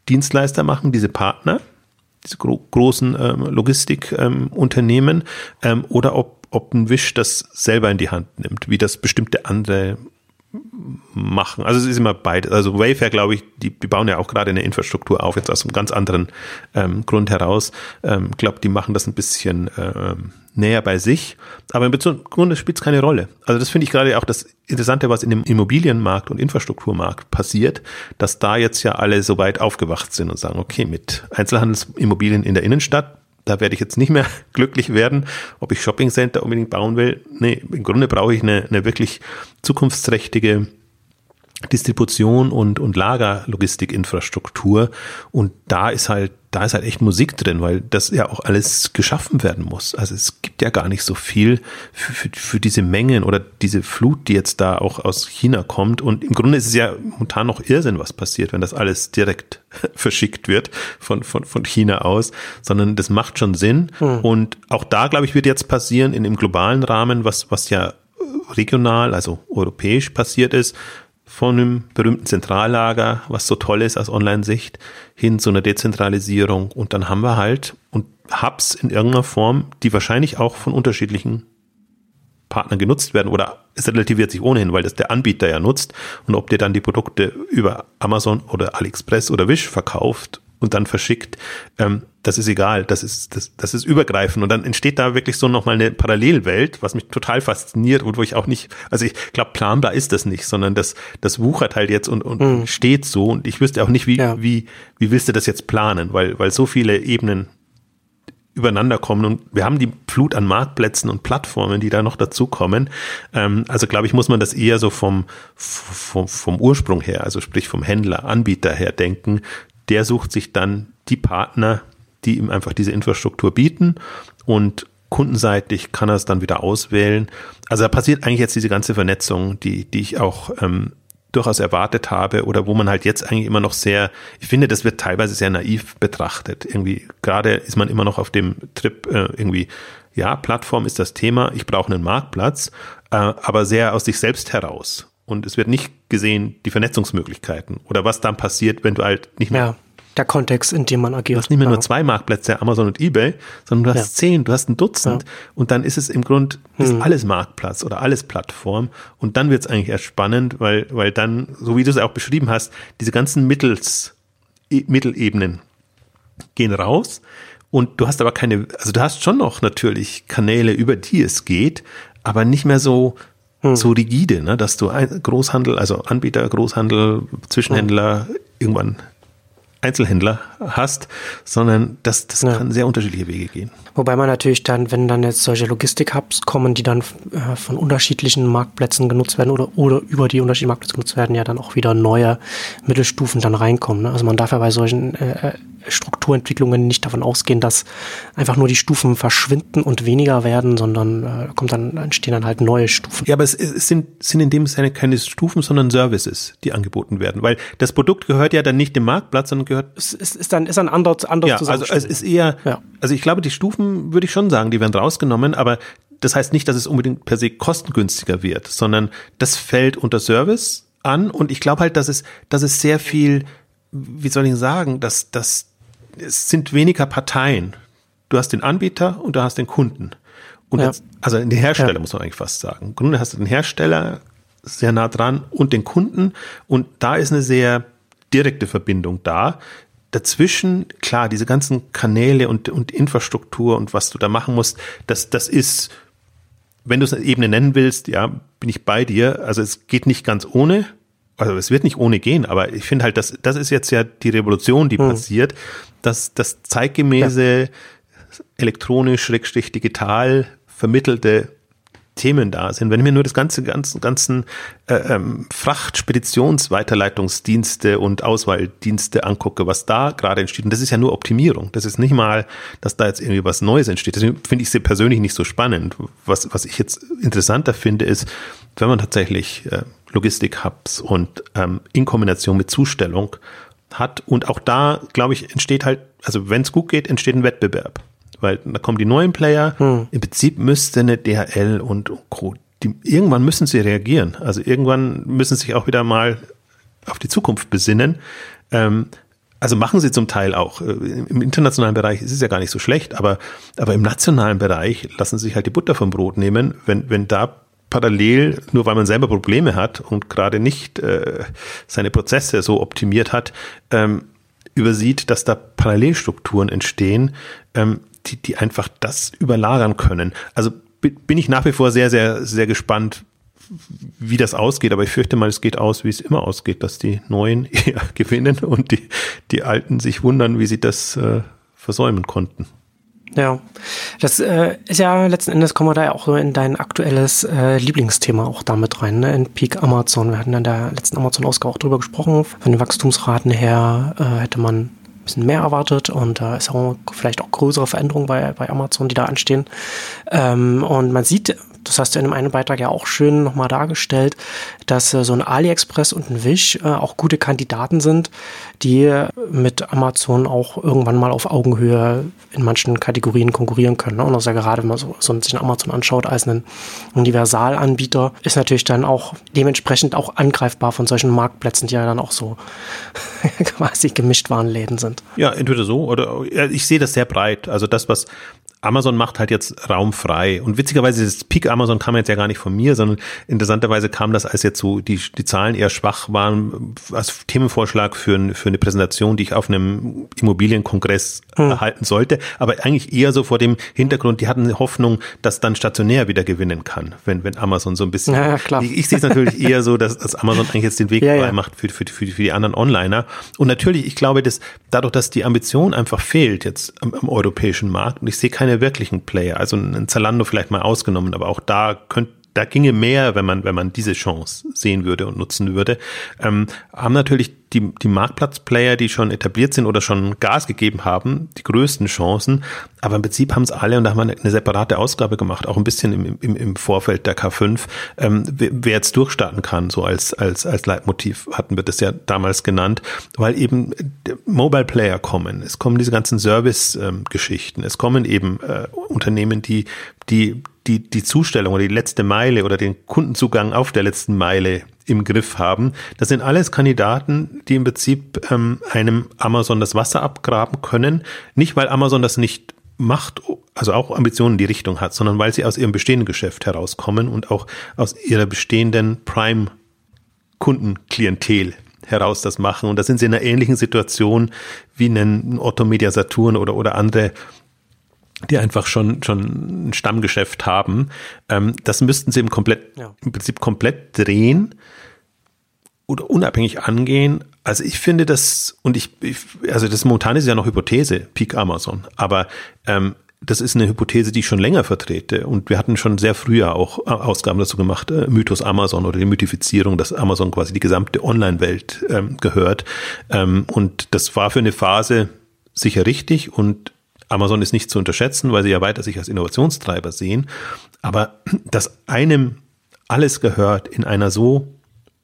Dienstleister machen, diese Partner, diese gro großen ähm, Logistikunternehmen ähm, ähm, oder ob, ob ein Wisch das selber in die Hand nimmt, wie das bestimmte andere machen. Also es ist immer beides. Also Wayfair, glaube ich, die, die bauen ja auch gerade eine Infrastruktur auf, jetzt aus einem ganz anderen ähm, Grund heraus. Ähm, glaube, die machen das ein bisschen ähm, näher bei sich. Aber im Grunde spielt es keine Rolle. Also das finde ich gerade auch das Interessante, was in dem Immobilienmarkt und Infrastrukturmarkt passiert, dass da jetzt ja alle so weit aufgewacht sind und sagen, okay, mit Einzelhandelsimmobilien in der Innenstadt da werde ich jetzt nicht mehr [laughs] glücklich werden, ob ich Shoppingcenter unbedingt bauen will. Nee, im Grunde brauche ich eine, eine wirklich zukunftsträchtige Distribution und, und Lagerlogistikinfrastruktur. Und da ist halt, da ist halt echt Musik drin, weil das ja auch alles geschaffen werden muss. Also es gibt ja gar nicht so viel für, für, für diese Mengen oder diese Flut, die jetzt da auch aus China kommt. Und im Grunde ist es ja momentan noch Irrsinn, was passiert, wenn das alles direkt [laughs] verschickt wird von, von, von China aus, sondern das macht schon Sinn. Hm. Und auch da, glaube ich, wird jetzt passieren in dem globalen Rahmen, was, was ja regional, also europäisch passiert ist, von einem berühmten Zentrallager, was so toll ist aus Online-Sicht, hin zu einer Dezentralisierung. Und dann haben wir halt und Hubs in irgendeiner Form, die wahrscheinlich auch von unterschiedlichen Partnern genutzt werden oder es relativiert sich ohnehin, weil das der Anbieter ja nutzt und ob der dann die Produkte über Amazon oder AliExpress oder Wish verkauft und dann verschickt, ähm, das ist egal, das ist, das, das ist übergreifend. Und dann entsteht da wirklich so nochmal eine Parallelwelt, was mich total fasziniert und wo ich auch nicht, also ich glaube, planbar ist das nicht, sondern das, das wuchert halt jetzt und, und mhm. steht so. Und ich wüsste auch nicht, wie, ja. wie, wie willst du das jetzt planen, weil, weil so viele Ebenen übereinander kommen und wir haben die Flut an Marktplätzen und Plattformen, die da noch dazukommen. Ähm, also glaube ich, muss man das eher so vom, vom, vom Ursprung her, also sprich vom Händler, Anbieter her denken. Der sucht sich dann die Partner, die ihm einfach diese Infrastruktur bieten und kundenseitig kann er es dann wieder auswählen. Also da passiert eigentlich jetzt diese ganze Vernetzung, die, die ich auch ähm, durchaus erwartet habe oder wo man halt jetzt eigentlich immer noch sehr, ich finde, das wird teilweise sehr naiv betrachtet. Irgendwie, gerade ist man immer noch auf dem Trip äh, irgendwie, ja, Plattform ist das Thema, ich brauche einen Marktplatz, äh, aber sehr aus sich selbst heraus. Und es wird nicht gesehen, die Vernetzungsmöglichkeiten oder was dann passiert, wenn du halt nicht mehr ja der Kontext, in dem man agiert. Du hast nicht mehr ja. nur zwei Marktplätze, Amazon und eBay, sondern du hast ja. zehn, du hast ein Dutzend und dann ist es im Grund ist hm. alles Marktplatz oder alles Plattform und dann wird es eigentlich erst spannend, weil, weil dann, so wie du es auch beschrieben hast, diese ganzen Mittels, e, Mittelebenen gehen raus und du hast aber keine, also du hast schon noch natürlich Kanäle, über die es geht, aber nicht mehr so, hm. so rigide, ne, dass du Großhandel, also Anbieter, Großhandel, Zwischenhändler hm. irgendwann Einzelhändler hast, sondern das, das ja. kann sehr unterschiedliche Wege gehen. Wobei man natürlich dann, wenn dann jetzt solche Logistik-Hubs kommen, die dann äh, von unterschiedlichen Marktplätzen genutzt werden oder, oder über die unterschiedlichen Marktplätze genutzt werden, ja dann auch wieder neue Mittelstufen dann reinkommen. Ne? Also man darf ja bei solchen äh, äh Strukturentwicklungen nicht davon ausgehen, dass einfach nur die Stufen verschwinden und weniger werden, sondern äh, kommt dann, entstehen dann halt neue Stufen. Ja, aber es, es sind, sind in dem Sinne keine Stufen, sondern Services, die angeboten werden, weil das Produkt gehört ja dann nicht dem Marktplatz, sondern gehört. Es ist, ist dann ist ein anderes, anderes ja, also es ist eher, ja. also ich glaube, die Stufen würde ich schon sagen, die werden rausgenommen, aber das heißt nicht, dass es unbedingt per se kostengünstiger wird, sondern das fällt unter Service an und ich glaube halt, dass es, dass es sehr viel, wie soll ich sagen, dass, dass es sind weniger Parteien. Du hast den Anbieter und du hast den Kunden. Und ja. jetzt, also den Hersteller ja. muss man eigentlich fast sagen. Im Grunde hast du den Hersteller sehr nah dran und den Kunden und da ist eine sehr direkte Verbindung da. Dazwischen, klar, diese ganzen Kanäle und, und Infrastruktur und was du da machen musst, das, das ist, wenn du es eine Ebene nennen willst, ja, bin ich bei dir. Also es geht nicht ganz ohne, also es wird nicht ohne gehen, aber ich finde halt, das, das ist jetzt ja die Revolution, die hm. passiert, dass das zeitgemäße, ja. elektronisch, digital vermittelte Themen da sind. Wenn ich mir nur das ganze, ganzen, ganzen äh, ähm, Frachtspeditionsweiterleitungsdienste und Auswahldienste angucke, was da gerade entsteht, und das ist ja nur Optimierung. Das ist nicht mal, dass da jetzt irgendwie was Neues entsteht. Deswegen finde ich sie persönlich nicht so spannend. Was, was ich jetzt interessanter finde, ist, wenn man tatsächlich äh, Logistik-Hubs und ähm, in Kombination mit Zustellung hat. Und auch da, glaube ich, entsteht halt, also wenn es gut geht, entsteht ein Wettbewerb. Weil da kommen die neuen Player. Hm. Im Prinzip müsste eine DHL und Co. Die, irgendwann müssen sie reagieren. Also irgendwann müssen sie sich auch wieder mal auf die Zukunft besinnen. Ähm, also machen sie zum Teil auch. Äh, Im internationalen Bereich ist es ja gar nicht so schlecht, aber, aber im nationalen Bereich lassen sie sich halt die Butter vom Brot nehmen. Wenn, wenn da parallel, nur weil man selber Probleme hat und gerade nicht äh, seine Prozesse so optimiert hat, ähm, übersieht, dass da Parallelstrukturen entstehen, ähm, die, die einfach das überlagern können. Also bin ich nach wie vor sehr, sehr, sehr gespannt, wie das ausgeht, aber ich fürchte mal, es geht aus, wie es immer ausgeht, dass die Neuen [laughs] eher gewinnen und die, die Alten sich wundern, wie sie das äh, versäumen konnten. Ja, das äh, ist ja letzten Endes kommen wir da ja auch so in dein aktuelles äh, Lieblingsthema auch damit rein, ne? in Peak Amazon. Wir hatten in der letzten Amazon-Ausgabe auch drüber gesprochen. Von den Wachstumsraten her äh, hätte man bisschen mehr erwartet und da ist auch vielleicht auch größere Veränderungen bei, bei Amazon, die da anstehen. Ähm, und man sieht das hast du in einem Beitrag ja auch schön nochmal dargestellt, dass äh, so ein AliExpress und ein Wish äh, auch gute Kandidaten sind, die mit Amazon auch irgendwann mal auf Augenhöhe in manchen Kategorien konkurrieren können. Ne? Und das ist ja gerade, wenn man so, so sich Amazon anschaut als einen Universalanbieter, ist natürlich dann auch dementsprechend auch angreifbar von solchen Marktplätzen, die ja dann auch so [laughs] quasi gemischt Warenläden sind. Ja, entweder so oder ich sehe das sehr breit. Also das, was Amazon macht halt jetzt Raum frei. Und witzigerweise, das Peak Amazon kam jetzt ja gar nicht von mir, sondern interessanterweise kam das, als jetzt so die, die Zahlen eher schwach waren, als Themenvorschlag für, für eine Präsentation, die ich auf einem Immobilienkongress hm. erhalten sollte. Aber eigentlich eher so vor dem Hintergrund, die hatten eine Hoffnung, dass dann stationär wieder gewinnen kann, wenn, wenn Amazon so ein bisschen. Ja, ja klar. Ich, ich sehe es natürlich [laughs] eher so, dass, dass Amazon eigentlich jetzt den Weg ja, frei macht für, für, für, für die anderen Onliner. Und natürlich, ich glaube, dass dadurch, dass die Ambition einfach fehlt jetzt am, am europäischen Markt und ich sehe keine keine wirklichen Player. Also ein Zalando vielleicht mal ausgenommen, aber auch da könnte da ginge mehr, wenn man, wenn man diese Chance sehen würde und nutzen würde. Ähm, haben natürlich die, die Marktplatzplayer, die schon etabliert sind oder schon Gas gegeben haben, die größten Chancen. Aber im Prinzip haben es alle, und da haben wir eine, separate Ausgabe gemacht, auch ein bisschen im, im, im Vorfeld der K5, ähm, wer, jetzt durchstarten kann, so als, als, als Leitmotiv hatten wir das ja damals genannt, weil eben Mobile Player kommen, es kommen diese ganzen Service-Geschichten, es kommen eben äh, Unternehmen, die, die, die, die Zustellung oder die letzte Meile oder den Kundenzugang auf der letzten Meile im Griff haben. Das sind alles Kandidaten, die im Prinzip ähm, einem Amazon das Wasser abgraben können. Nicht, weil Amazon das nicht macht, also auch Ambitionen in die Richtung hat, sondern weil sie aus ihrem bestehenden Geschäft herauskommen und auch aus ihrer bestehenden Prime-Kundenklientel heraus das machen. Und da sind sie in einer ähnlichen Situation wie ein Otto Media Saturn oder, oder andere die einfach schon schon ein Stammgeschäft haben. Ähm, das müssten sie im komplett ja. im Prinzip komplett drehen oder unabhängig angehen. Also ich finde das und ich, ich also das momentan ist ja noch Hypothese Peak Amazon, aber ähm, das ist eine Hypothese, die ich schon länger vertrete. Und wir hatten schon sehr früher auch Ausgaben dazu gemacht, äh, Mythos Amazon oder die Mythifizierung, dass Amazon quasi die gesamte Online-Welt ähm, gehört. Ähm, und das war für eine Phase sicher richtig und Amazon ist nicht zu unterschätzen, weil sie ja weiter sich als Innovationstreiber sehen. Aber dass einem alles gehört in einer so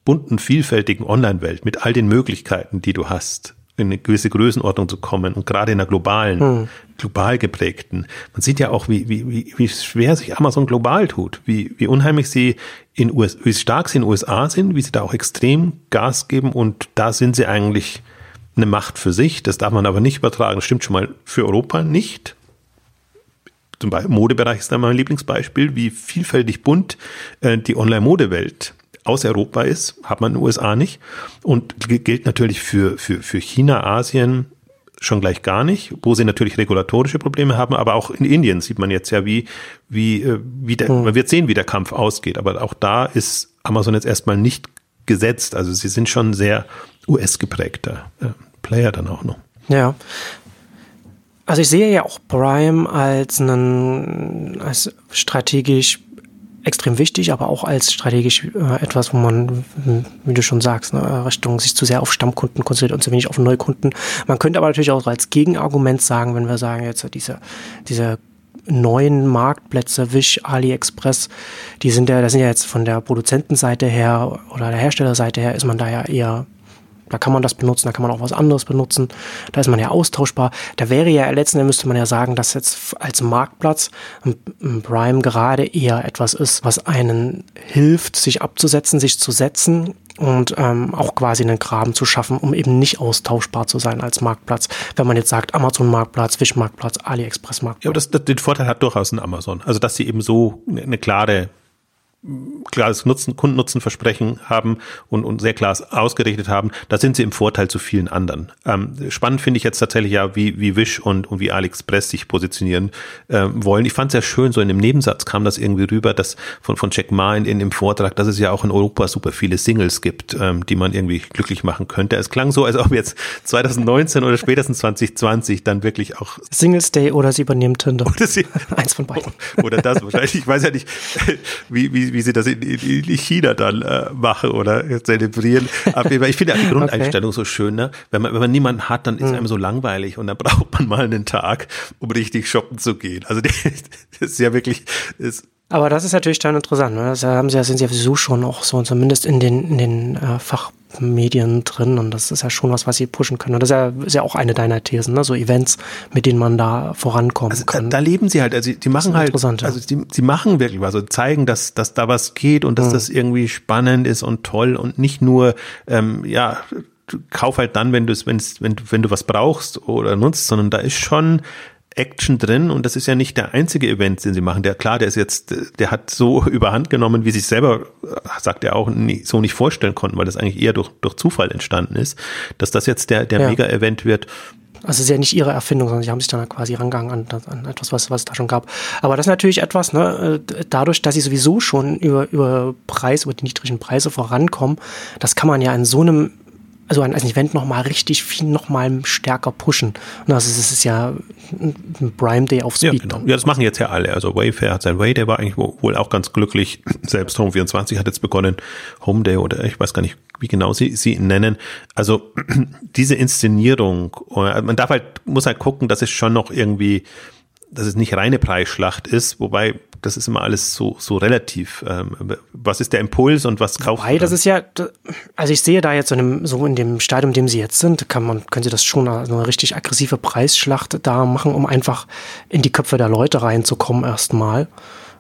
bunten, vielfältigen Online-Welt mit all den Möglichkeiten, die du hast, in eine gewisse Größenordnung zu kommen und gerade in einer globalen, hm. global geprägten. Man sieht ja auch, wie, wie, wie schwer sich Amazon global tut, wie, wie unheimlich sie in US, wie stark sie in den USA sind, wie sie da auch extrem Gas geben und da sind sie eigentlich eine Macht für sich. Das darf man aber nicht übertragen. Das stimmt schon mal für Europa nicht. Zum Beispiel Modebereich ist da mein Lieblingsbeispiel, wie vielfältig bunt äh, die Online-Modewelt aus Europa ist, hat man in den USA nicht. Und gilt natürlich für, für, für China, Asien schon gleich gar nicht, wo sie natürlich regulatorische Probleme haben, aber auch in Indien sieht man jetzt ja, wie, wie, äh, wie der, hm. man wird sehen, wie der Kampf ausgeht. Aber auch da ist Amazon jetzt erstmal nicht gesetzt. Also sie sind schon sehr US-geprägter äh, Player dann auch noch. Ja. Also ich sehe ja auch Prime als einen als strategisch extrem wichtig, aber auch als strategisch äh, etwas, wo man, wie du schon sagst, ne, Richtung sich zu sehr auf Stammkunden konzentriert und zu wenig auf Neukunden. Man könnte aber natürlich auch als Gegenargument sagen, wenn wir sagen, jetzt diese, diese neuen Marktplätze, Wish, AliExpress, die sind ja, da sind ja jetzt von der Produzentenseite her oder der Herstellerseite her ist man da ja eher da kann man das benutzen, da kann man auch was anderes benutzen. Da ist man ja austauschbar. Da wäre ja letzten Endes müsste man ja sagen, dass jetzt als Marktplatz ein Prime gerade eher etwas ist, was einen hilft, sich abzusetzen, sich zu setzen und ähm, auch quasi einen Graben zu schaffen, um eben nicht austauschbar zu sein als Marktplatz. Wenn man jetzt sagt Amazon Marktplatz, Wish Marktplatz, AliExpress Marktplatz. Ja, aber das, das, den Vorteil hat durchaus ein Amazon. Also dass sie eben so eine klare klares Nutzen, Kundennutzenversprechen haben und, und sehr klar ausgerichtet haben, da sind sie im Vorteil zu vielen anderen. Ähm, spannend finde ich jetzt tatsächlich ja, wie, wie Wish und, und wie AliExpress sich positionieren äh, wollen. Ich fand es ja schön, so in dem Nebensatz kam das irgendwie rüber, dass von, von Jack Ma in, in dem Vortrag, dass es ja auch in Europa super viele Singles gibt, ähm, die man irgendwie glücklich machen könnte. Es klang so, als ob jetzt 2019 oder spätestens 2020 dann wirklich auch Singles Day oder sie übernehmen Tinder. Oder sie, [laughs] Eins von beiden. [laughs] Oder das wahrscheinlich. Ich weiß ja nicht, [laughs] wie, wie, wie sie das in, in, in China dann äh, machen oder zelebrieren. Aber ich finde ja die [laughs] Grundeinstellung okay. so schön, ne? Wenn man, wenn man niemanden hat, dann ist mhm. einem so langweilig und dann braucht man mal einen Tag, um richtig shoppen zu gehen. Also [laughs] das ist ja wirklich, ist aber das ist natürlich dann interessant. Ne? Das haben sie ja, sind sie ja sowieso schon auch so, zumindest in den, in den äh, Fach, Medien drin und das ist ja schon was, was sie pushen können. Und das ist ja, ist ja auch eine deiner Thesen, ne? so Events, mit denen man da vorankommen also kann. Da, da, leben sie halt, also die machen halt, also die, die machen wirklich was, also zeigen, dass, dass da was geht und dass mhm. das irgendwie spannend ist und toll und nicht nur, ähm, ja, kauf halt dann, wenn du es, wenn, wenn, wenn du was brauchst oder nutzt, sondern da ist schon Action drin und das ist ja nicht der einzige Event, den sie machen. Der klar, der ist jetzt, der hat so [laughs] überhand genommen, wie sich selber, sagt er auch, nie, so nicht vorstellen konnten, weil das eigentlich eher durch, durch Zufall entstanden ist, dass das jetzt der, der ja. Mega-Event wird. Also es ist ja nicht ihre Erfindung, sondern sie haben sich dann quasi rangegangen an, an etwas, was, was es da schon gab. Aber das ist natürlich etwas, ne, dadurch, dass sie sowieso schon über, über Preis, über die niedrigen Preise vorankommen, das kann man ja in so einem also ein, ein Event nochmal richtig viel nochmal stärker pushen. Und also es ist ja ein Prime Day auf Speed. Ja, genau. ja, das machen jetzt ja alle. Also Wayfair hat sein Way, der war eigentlich wohl auch ganz glücklich. [clears throat] Selbst Home24 hat jetzt begonnen, Home Day oder ich weiß gar nicht, wie genau sie, sie ihn nennen. Also [clears throat] diese Inszenierung, man darf halt, muss halt gucken, dass es schon noch irgendwie dass es nicht reine Preisschlacht ist, wobei das ist immer alles so, so relativ. Ähm, was ist der Impuls und was kauft man? das ist ja, also ich sehe da jetzt so in dem, so in dem Stadium, in dem sie jetzt sind, kann man, können sie das schon eine richtig aggressive Preisschlacht da machen, um einfach in die Köpfe der Leute reinzukommen erstmal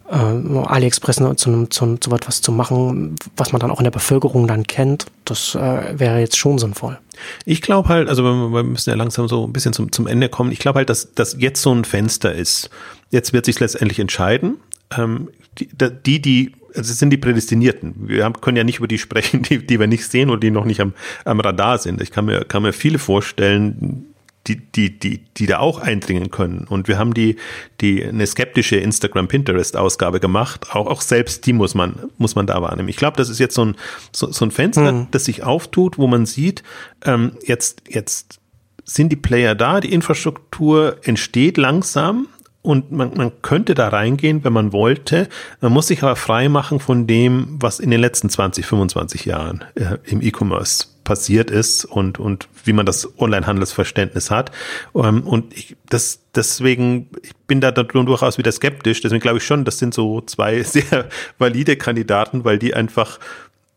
äh, AliExpress ne, zu, zu, zu etwas zu machen, was man dann auch in der Bevölkerung dann kennt, das äh, wäre jetzt schon sinnvoll. Ich glaube halt, also wir müssen ja langsam so ein bisschen zum, zum Ende kommen. Ich glaube halt, dass das jetzt so ein Fenster ist. Jetzt wird sich letztendlich entscheiden. Ähm, die, die, also sind die Prädestinierten. Wir haben, können ja nicht über die sprechen, die, die wir nicht sehen oder die noch nicht am, am Radar sind. Ich kann mir, kann mir viele vorstellen, die, die, die, die da auch eindringen können. Und wir haben die, die, eine skeptische Instagram Pinterest Ausgabe gemacht. Auch, auch selbst die muss man, muss man da wahrnehmen. Ich glaube, das ist jetzt so ein, so, so ein Fenster, mhm. das sich auftut, wo man sieht, ähm, jetzt, jetzt sind die Player da, die Infrastruktur entsteht langsam und man, man könnte da reingehen, wenn man wollte. Man muss sich aber frei machen von dem, was in den letzten 20, 25 Jahren äh, im E-Commerce passiert ist und, und wie man das Online-Handelsverständnis hat. Ähm, und ich, das, deswegen, ich bin da durchaus wieder skeptisch. Deswegen glaube ich schon, das sind so zwei [laughs] sehr valide Kandidaten, weil die einfach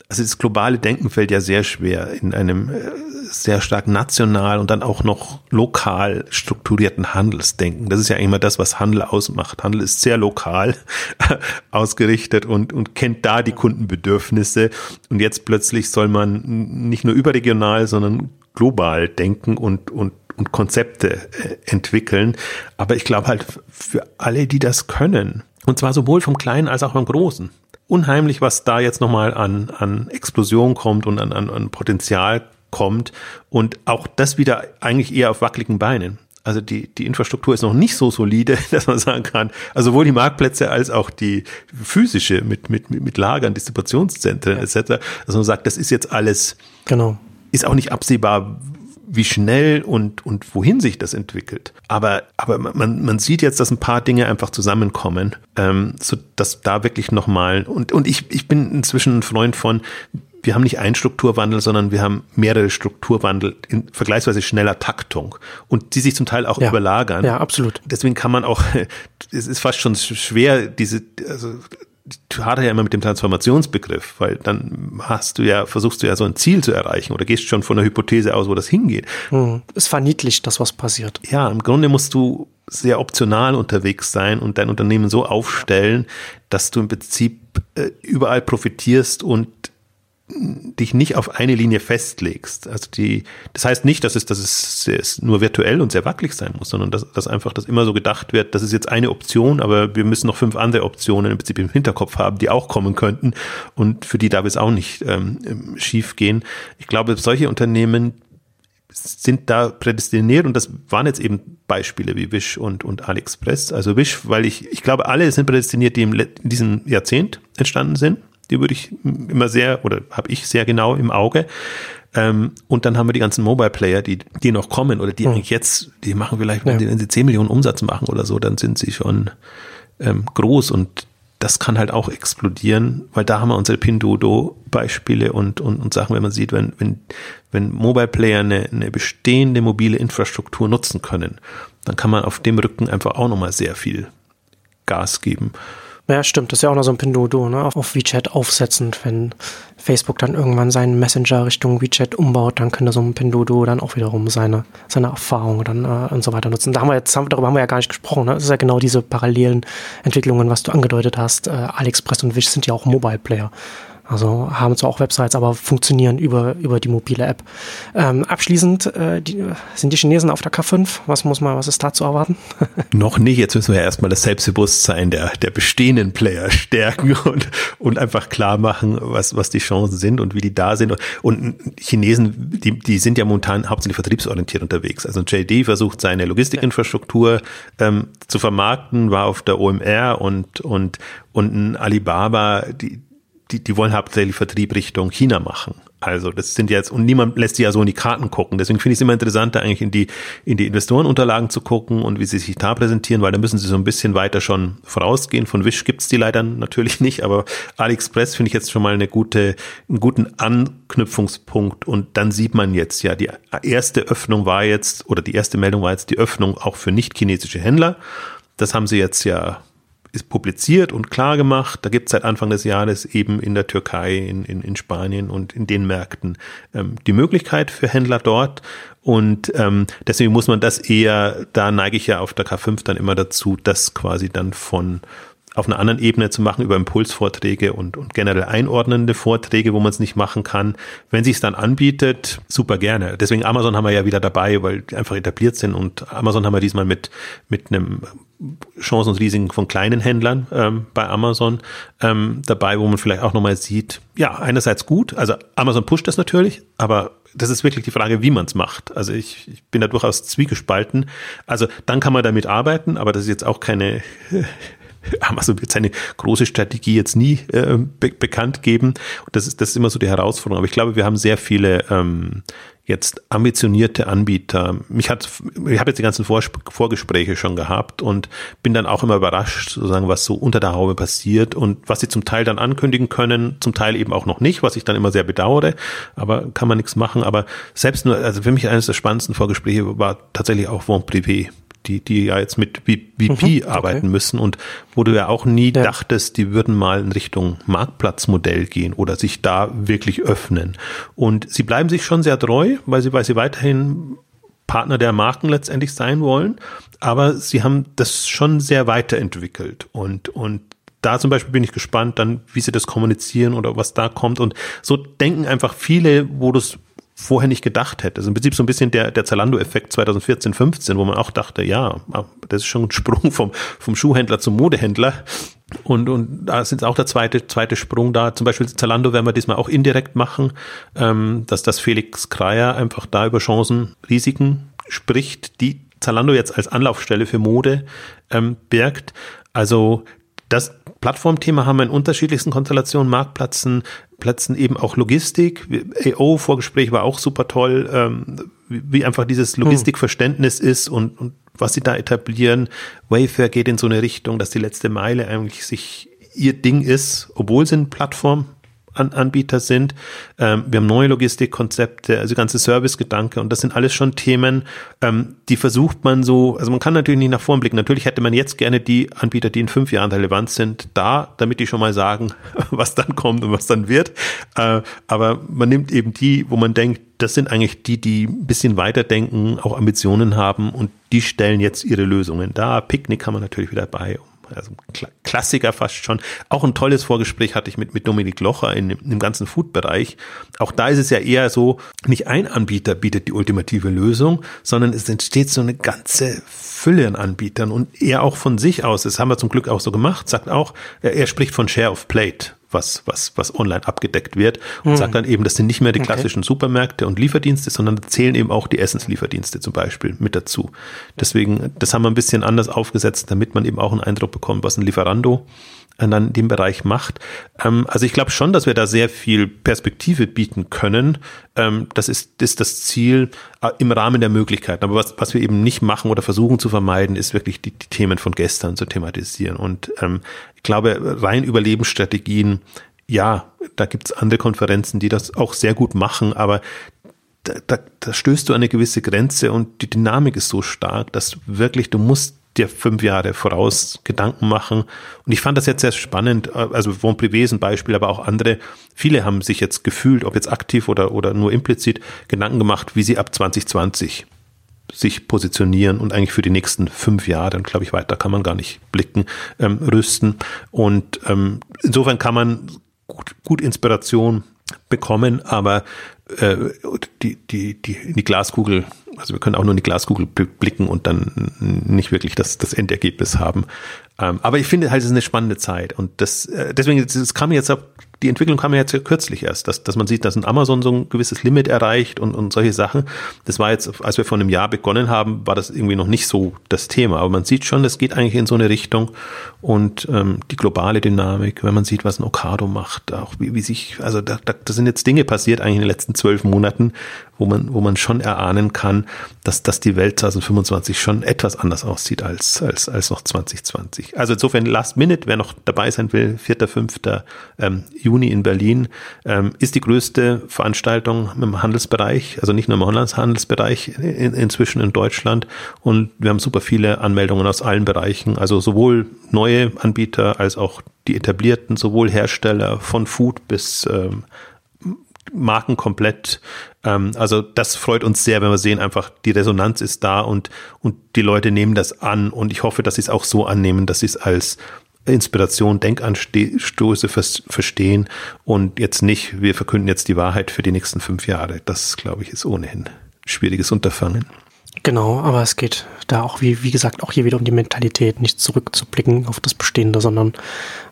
also das globale Denken fällt ja sehr schwer in einem äh, sehr stark national und dann auch noch lokal strukturierten Handelsdenken. Das ist ja immer das, was Handel ausmacht. Handel ist sehr lokal [laughs] ausgerichtet und, und kennt da die Kundenbedürfnisse. Und jetzt plötzlich soll man nicht nur überregional, sondern global denken und, und und Konzepte äh, entwickeln. Aber ich glaube halt für alle, die das können, und zwar sowohl vom Kleinen als auch vom Großen, unheimlich, was da jetzt nochmal an, an Explosion kommt und an, an, an Potenzial kommt. Und auch das wieder eigentlich eher auf wackeligen Beinen. Also die, die Infrastruktur ist noch nicht so solide, [laughs] dass man sagen kann, also sowohl die Marktplätze als auch die physische mit, mit, mit Lagern, Distributionszentren etc., dass man sagt, das ist jetzt alles, genau. ist auch nicht absehbar, wie schnell und, und wohin sich das entwickelt. Aber, aber man, man sieht jetzt, dass ein paar Dinge einfach zusammenkommen, ähm, so dass da wirklich nochmal, und, und ich, ich bin inzwischen ein Freund von, wir haben nicht einen Strukturwandel, sondern wir haben mehrere Strukturwandel in vergleichsweise schneller Taktung und die sich zum Teil auch ja, überlagern. Ja, absolut. Deswegen kann man auch, [laughs] es ist fast schon schwer, diese, also du hadert ja immer mit dem Transformationsbegriff, weil dann hast du ja, versuchst du ja so ein Ziel zu erreichen oder gehst schon von der Hypothese aus, wo das hingeht. Hm. Es verniedlicht das, was passiert. Ja, im Grunde musst du sehr optional unterwegs sein und dein Unternehmen so aufstellen, dass du im Prinzip äh, überall profitierst und dich nicht auf eine Linie festlegst. Also die, das heißt nicht, dass es, dass es, es nur virtuell und sehr wackelig sein muss, sondern dass, dass einfach das immer so gedacht wird, das ist jetzt eine Option, aber wir müssen noch fünf andere Optionen im Prinzip im Hinterkopf haben, die auch kommen könnten und für die darf es auch nicht ähm, schief gehen. Ich glaube, solche Unternehmen sind da prädestiniert und das waren jetzt eben Beispiele wie Wish und, und AliExpress. Also Wish, weil ich, ich glaube, alle sind prädestiniert, die im, in diesem Jahrzehnt entstanden sind die würde ich immer sehr oder habe ich sehr genau im Auge. Ähm, und dann haben wir die ganzen Mobile Player, die, die noch kommen oder die mhm. eigentlich jetzt, die machen vielleicht, wenn, ja. sie, wenn sie 10 Millionen Umsatz machen oder so, dann sind sie schon ähm, groß und das kann halt auch explodieren, weil da haben wir unsere Pinduoduo-Beispiele und, und, und Sachen, wenn man sieht, wenn, wenn, wenn Mobile Player eine, eine bestehende mobile Infrastruktur nutzen können, dann kann man auf dem Rücken einfach auch nochmal sehr viel Gas geben. Ja, stimmt. Das ist ja auch noch so ein Pinduoduo, ne? Auf WeChat aufsetzend. Wenn Facebook dann irgendwann seinen Messenger Richtung WeChat umbaut, dann könnte so ein Pinduoduo dann auch wiederum seine, seine Erfahrung dann äh, und so weiter nutzen. Da haben wir jetzt, darüber haben wir ja gar nicht gesprochen, ne? Das ist ja genau diese parallelen Entwicklungen, was du angedeutet hast. Äh, AliExpress und Wish sind ja auch Mobile Player. Also haben zwar auch Websites, aber funktionieren über, über die mobile App. Ähm, abschließend äh, die, sind die Chinesen auf der K5. Was muss man, was ist da zu erwarten? [laughs] Noch nicht. Jetzt müssen wir ja erstmal das Selbstbewusstsein der, der bestehenden Player [laughs] stärken und, und einfach klar machen, was, was die Chancen sind und wie die da sind. Und Chinesen, die, die sind ja momentan hauptsächlich vertriebsorientiert unterwegs. Also JD versucht seine Logistikinfrastruktur ähm, zu vermarkten, war auf der OMR und, und, und ein Alibaba, die, die, die wollen hauptsächlich Vertrieb Richtung China machen. Also das sind jetzt, und niemand lässt sie ja so in die Karten gucken. Deswegen finde ich es immer interessanter, eigentlich in die, in die Investorenunterlagen zu gucken und wie sie sich da präsentieren, weil da müssen sie so ein bisschen weiter schon vorausgehen. Von Wish gibt's die leider natürlich [laughs] nicht, aber AliExpress finde ich jetzt schon mal eine gute, einen guten Anknüpfungspunkt. Und dann sieht man jetzt ja, die erste Öffnung war jetzt, oder die erste Meldung war jetzt die Öffnung auch für nicht-chinesische Händler. Das haben sie jetzt ja ist publiziert und klar gemacht. Da gibt es seit Anfang des Jahres eben in der Türkei, in, in, in Spanien und in den Märkten ähm, die Möglichkeit für Händler dort. Und ähm, deswegen muss man das eher, da neige ich ja auf der K5 dann immer dazu, das quasi dann von auf einer anderen Ebene zu machen über Impulsvorträge und, und generell einordnende Vorträge, wo man es nicht machen kann. Wenn sich es dann anbietet, super gerne. Deswegen Amazon haben wir ja wieder dabei, weil die einfach etabliert sind und Amazon haben wir diesmal mit, mit einem Chancen und Risiken von kleinen Händlern ähm, bei Amazon ähm, dabei, wo man vielleicht auch nochmal sieht, ja, einerseits gut, also Amazon pusht das natürlich, aber das ist wirklich die Frage, wie man es macht. Also ich, ich bin da durchaus zwiegespalten. Also dann kann man damit arbeiten, aber das ist jetzt auch keine [laughs] Amazon wird seine große Strategie jetzt nie äh, be bekannt geben. Und das ist, das ist immer so die Herausforderung. Aber ich glaube, wir haben sehr viele ähm, jetzt ambitionierte Anbieter. Mich hat, ich habe jetzt die ganzen Vor Vorgespräche schon gehabt und bin dann auch immer überrascht, sozusagen, was so unter der Haube passiert und was sie zum Teil dann ankündigen können, zum Teil eben auch noch nicht, was ich dann immer sehr bedauere, aber kann man nichts machen. Aber selbst nur, also für mich eines der spannendsten Vorgespräche war tatsächlich auch Von Privé die, die ja jetzt mit VP mhm, okay. arbeiten müssen und wo du ja auch nie ja. dachtest, die würden mal in Richtung Marktplatzmodell gehen oder sich da wirklich öffnen. Und sie bleiben sich schon sehr treu, weil sie, weil sie weiterhin Partner der Marken letztendlich sein wollen, aber sie haben das schon sehr weiterentwickelt und, und da zum Beispiel bin ich gespannt, dann, wie sie das kommunizieren oder was da kommt. Und so denken einfach viele, wo du es vorher nicht gedacht hätte. Also im Prinzip so ein bisschen der, der Zalando-Effekt 2014, 15, wo man auch dachte, ja, ah, das ist schon ein Sprung [laughs] vom, vom Schuhhändler zum Modehändler. Und, und da ist auch der zweite, zweite Sprung da. Zum Beispiel Zalando werden wir diesmal auch indirekt machen, ähm, dass das Felix Kreier einfach da über Chancen, Risiken spricht, die Zalando jetzt als Anlaufstelle für Mode ähm, birgt. Also das Plattformthema haben wir in unterschiedlichsten Konstellationen, Marktplätzen, Plätzen eben auch Logistik. AO Vorgespräch war auch super toll, ähm, wie einfach dieses hm. Logistikverständnis ist und, und was sie da etablieren. Wayfair geht in so eine Richtung, dass die letzte Meile eigentlich sich ihr Ding ist, obwohl sie eine Plattform Anbieter sind. Ähm, wir haben neue Logistikkonzepte, also ganze Servicegedanke und das sind alles schon Themen, ähm, die versucht man so, also man kann natürlich nicht nach vorn blicken. Natürlich hätte man jetzt gerne die Anbieter, die in fünf Jahren relevant sind, da, damit die schon mal sagen, [laughs] was dann kommt und was dann wird. Äh, aber man nimmt eben die, wo man denkt, das sind eigentlich die, die ein bisschen weiterdenken, auch Ambitionen haben und die stellen jetzt ihre Lösungen da. Picknick haben wir natürlich wieder bei, also Klassiker fast schon. Auch ein tolles Vorgespräch hatte ich mit, mit Dominik Locher in, in dem ganzen Food-Bereich. Auch da ist es ja eher so, nicht ein Anbieter bietet die ultimative Lösung, sondern es entsteht so eine ganze Fülle an Anbietern und er auch von sich aus, das haben wir zum Glück auch so gemacht, sagt auch, er, er spricht von Share of Plate was, was, was online abgedeckt wird und hm. sagt dann eben, das sind nicht mehr die klassischen okay. Supermärkte und Lieferdienste, sondern zählen eben auch die Essenslieferdienste zum Beispiel mit dazu. Deswegen, das haben wir ein bisschen anders aufgesetzt, damit man eben auch einen Eindruck bekommt, was ein Lieferando dann in dem Bereich macht. Ähm, also ich glaube schon, dass wir da sehr viel Perspektive bieten können. Ähm, das ist, ist das Ziel äh, im Rahmen der Möglichkeiten. Aber was, was wir eben nicht machen oder versuchen zu vermeiden, ist wirklich die, die Themen von gestern zu thematisieren. Und ähm, ich glaube, rein Überlebensstrategien, ja, da gibt's andere Konferenzen, die das auch sehr gut machen, aber da, da, da stößt du an eine gewisse Grenze und die Dynamik ist so stark, dass wirklich, du musst dir fünf Jahre voraus Gedanken machen. Und ich fand das jetzt sehr spannend. Also Von Privé ist ein Beispiel, aber auch andere. Viele haben sich jetzt gefühlt, ob jetzt aktiv oder, oder nur implizit, Gedanken gemacht, wie sie ab 2020 sich positionieren und eigentlich für die nächsten fünf Jahre, dann glaube ich, weiter kann man gar nicht blicken, ähm, rüsten. Und ähm, insofern kann man gut, gut Inspiration bekommen, aber äh, die, die, die, die Glaskugel, also wir können auch nur in die Glaskugel blicken und dann nicht wirklich das, das Endergebnis haben. Ähm, aber ich finde halt, es ist eine spannende Zeit und das, äh, deswegen, es kam jetzt ab die Entwicklung kam ja jetzt kürzlich erst, dass, dass man sieht, dass ein Amazon so ein gewisses Limit erreicht und, und solche Sachen. Das war jetzt, als wir vor einem Jahr begonnen haben, war das irgendwie noch nicht so das Thema. Aber man sieht schon, es geht eigentlich in so eine Richtung und ähm, die globale Dynamik, wenn man sieht, was ein Okado macht, auch wie, wie sich, also da, da, da sind jetzt Dinge passiert eigentlich in den letzten zwölf Monaten, wo man, wo man schon erahnen kann, dass, dass die Welt 2025 schon etwas anders aussieht als, als, als noch 2020. Also insofern Last Minute, wer noch dabei sein will, 4., 5. Ähm, Juni in Berlin, ähm, ist die größte Veranstaltung im Handelsbereich, also nicht nur im Online-Handelsbereich in, inzwischen in Deutschland. Und wir haben super viele Anmeldungen aus allen Bereichen, also sowohl neue Anbieter als auch die etablierten, sowohl Hersteller von Food bis ähm, Marken komplett. Ähm, also das freut uns sehr, wenn wir sehen, einfach die Resonanz ist da und, und die Leute nehmen das an und ich hoffe, dass sie es auch so annehmen, dass sie es als Inspiration, Denkanstöße verstehen und jetzt nicht, wir verkünden jetzt die Wahrheit für die nächsten fünf Jahre. Das, glaube ich, ist ohnehin schwieriges Unterfangen. Genau, aber es geht da auch, wie, wie gesagt, auch hier wieder um die Mentalität, nicht zurückzublicken auf das Bestehende, sondern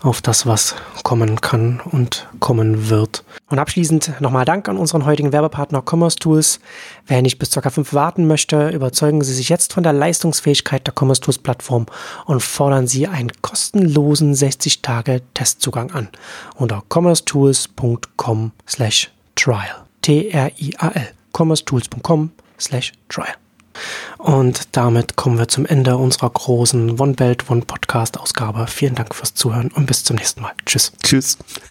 auf das, was kommen kann und kommen wird. Und abschließend nochmal Dank an unseren heutigen Werbepartner Commerce Tools. Wer nicht bis ca. 5 warten möchte, überzeugen Sie sich jetzt von der Leistungsfähigkeit der Commerce Tools Plattform und fordern Sie einen kostenlosen 60-Tage-Testzugang an unter commercetools.com slash trial. T-R-I-A-L. commercetools.com slash trial. Und damit kommen wir zum Ende unserer großen One Belt, One Podcast Ausgabe. Vielen Dank fürs Zuhören und bis zum nächsten Mal. Tschüss. Tschüss.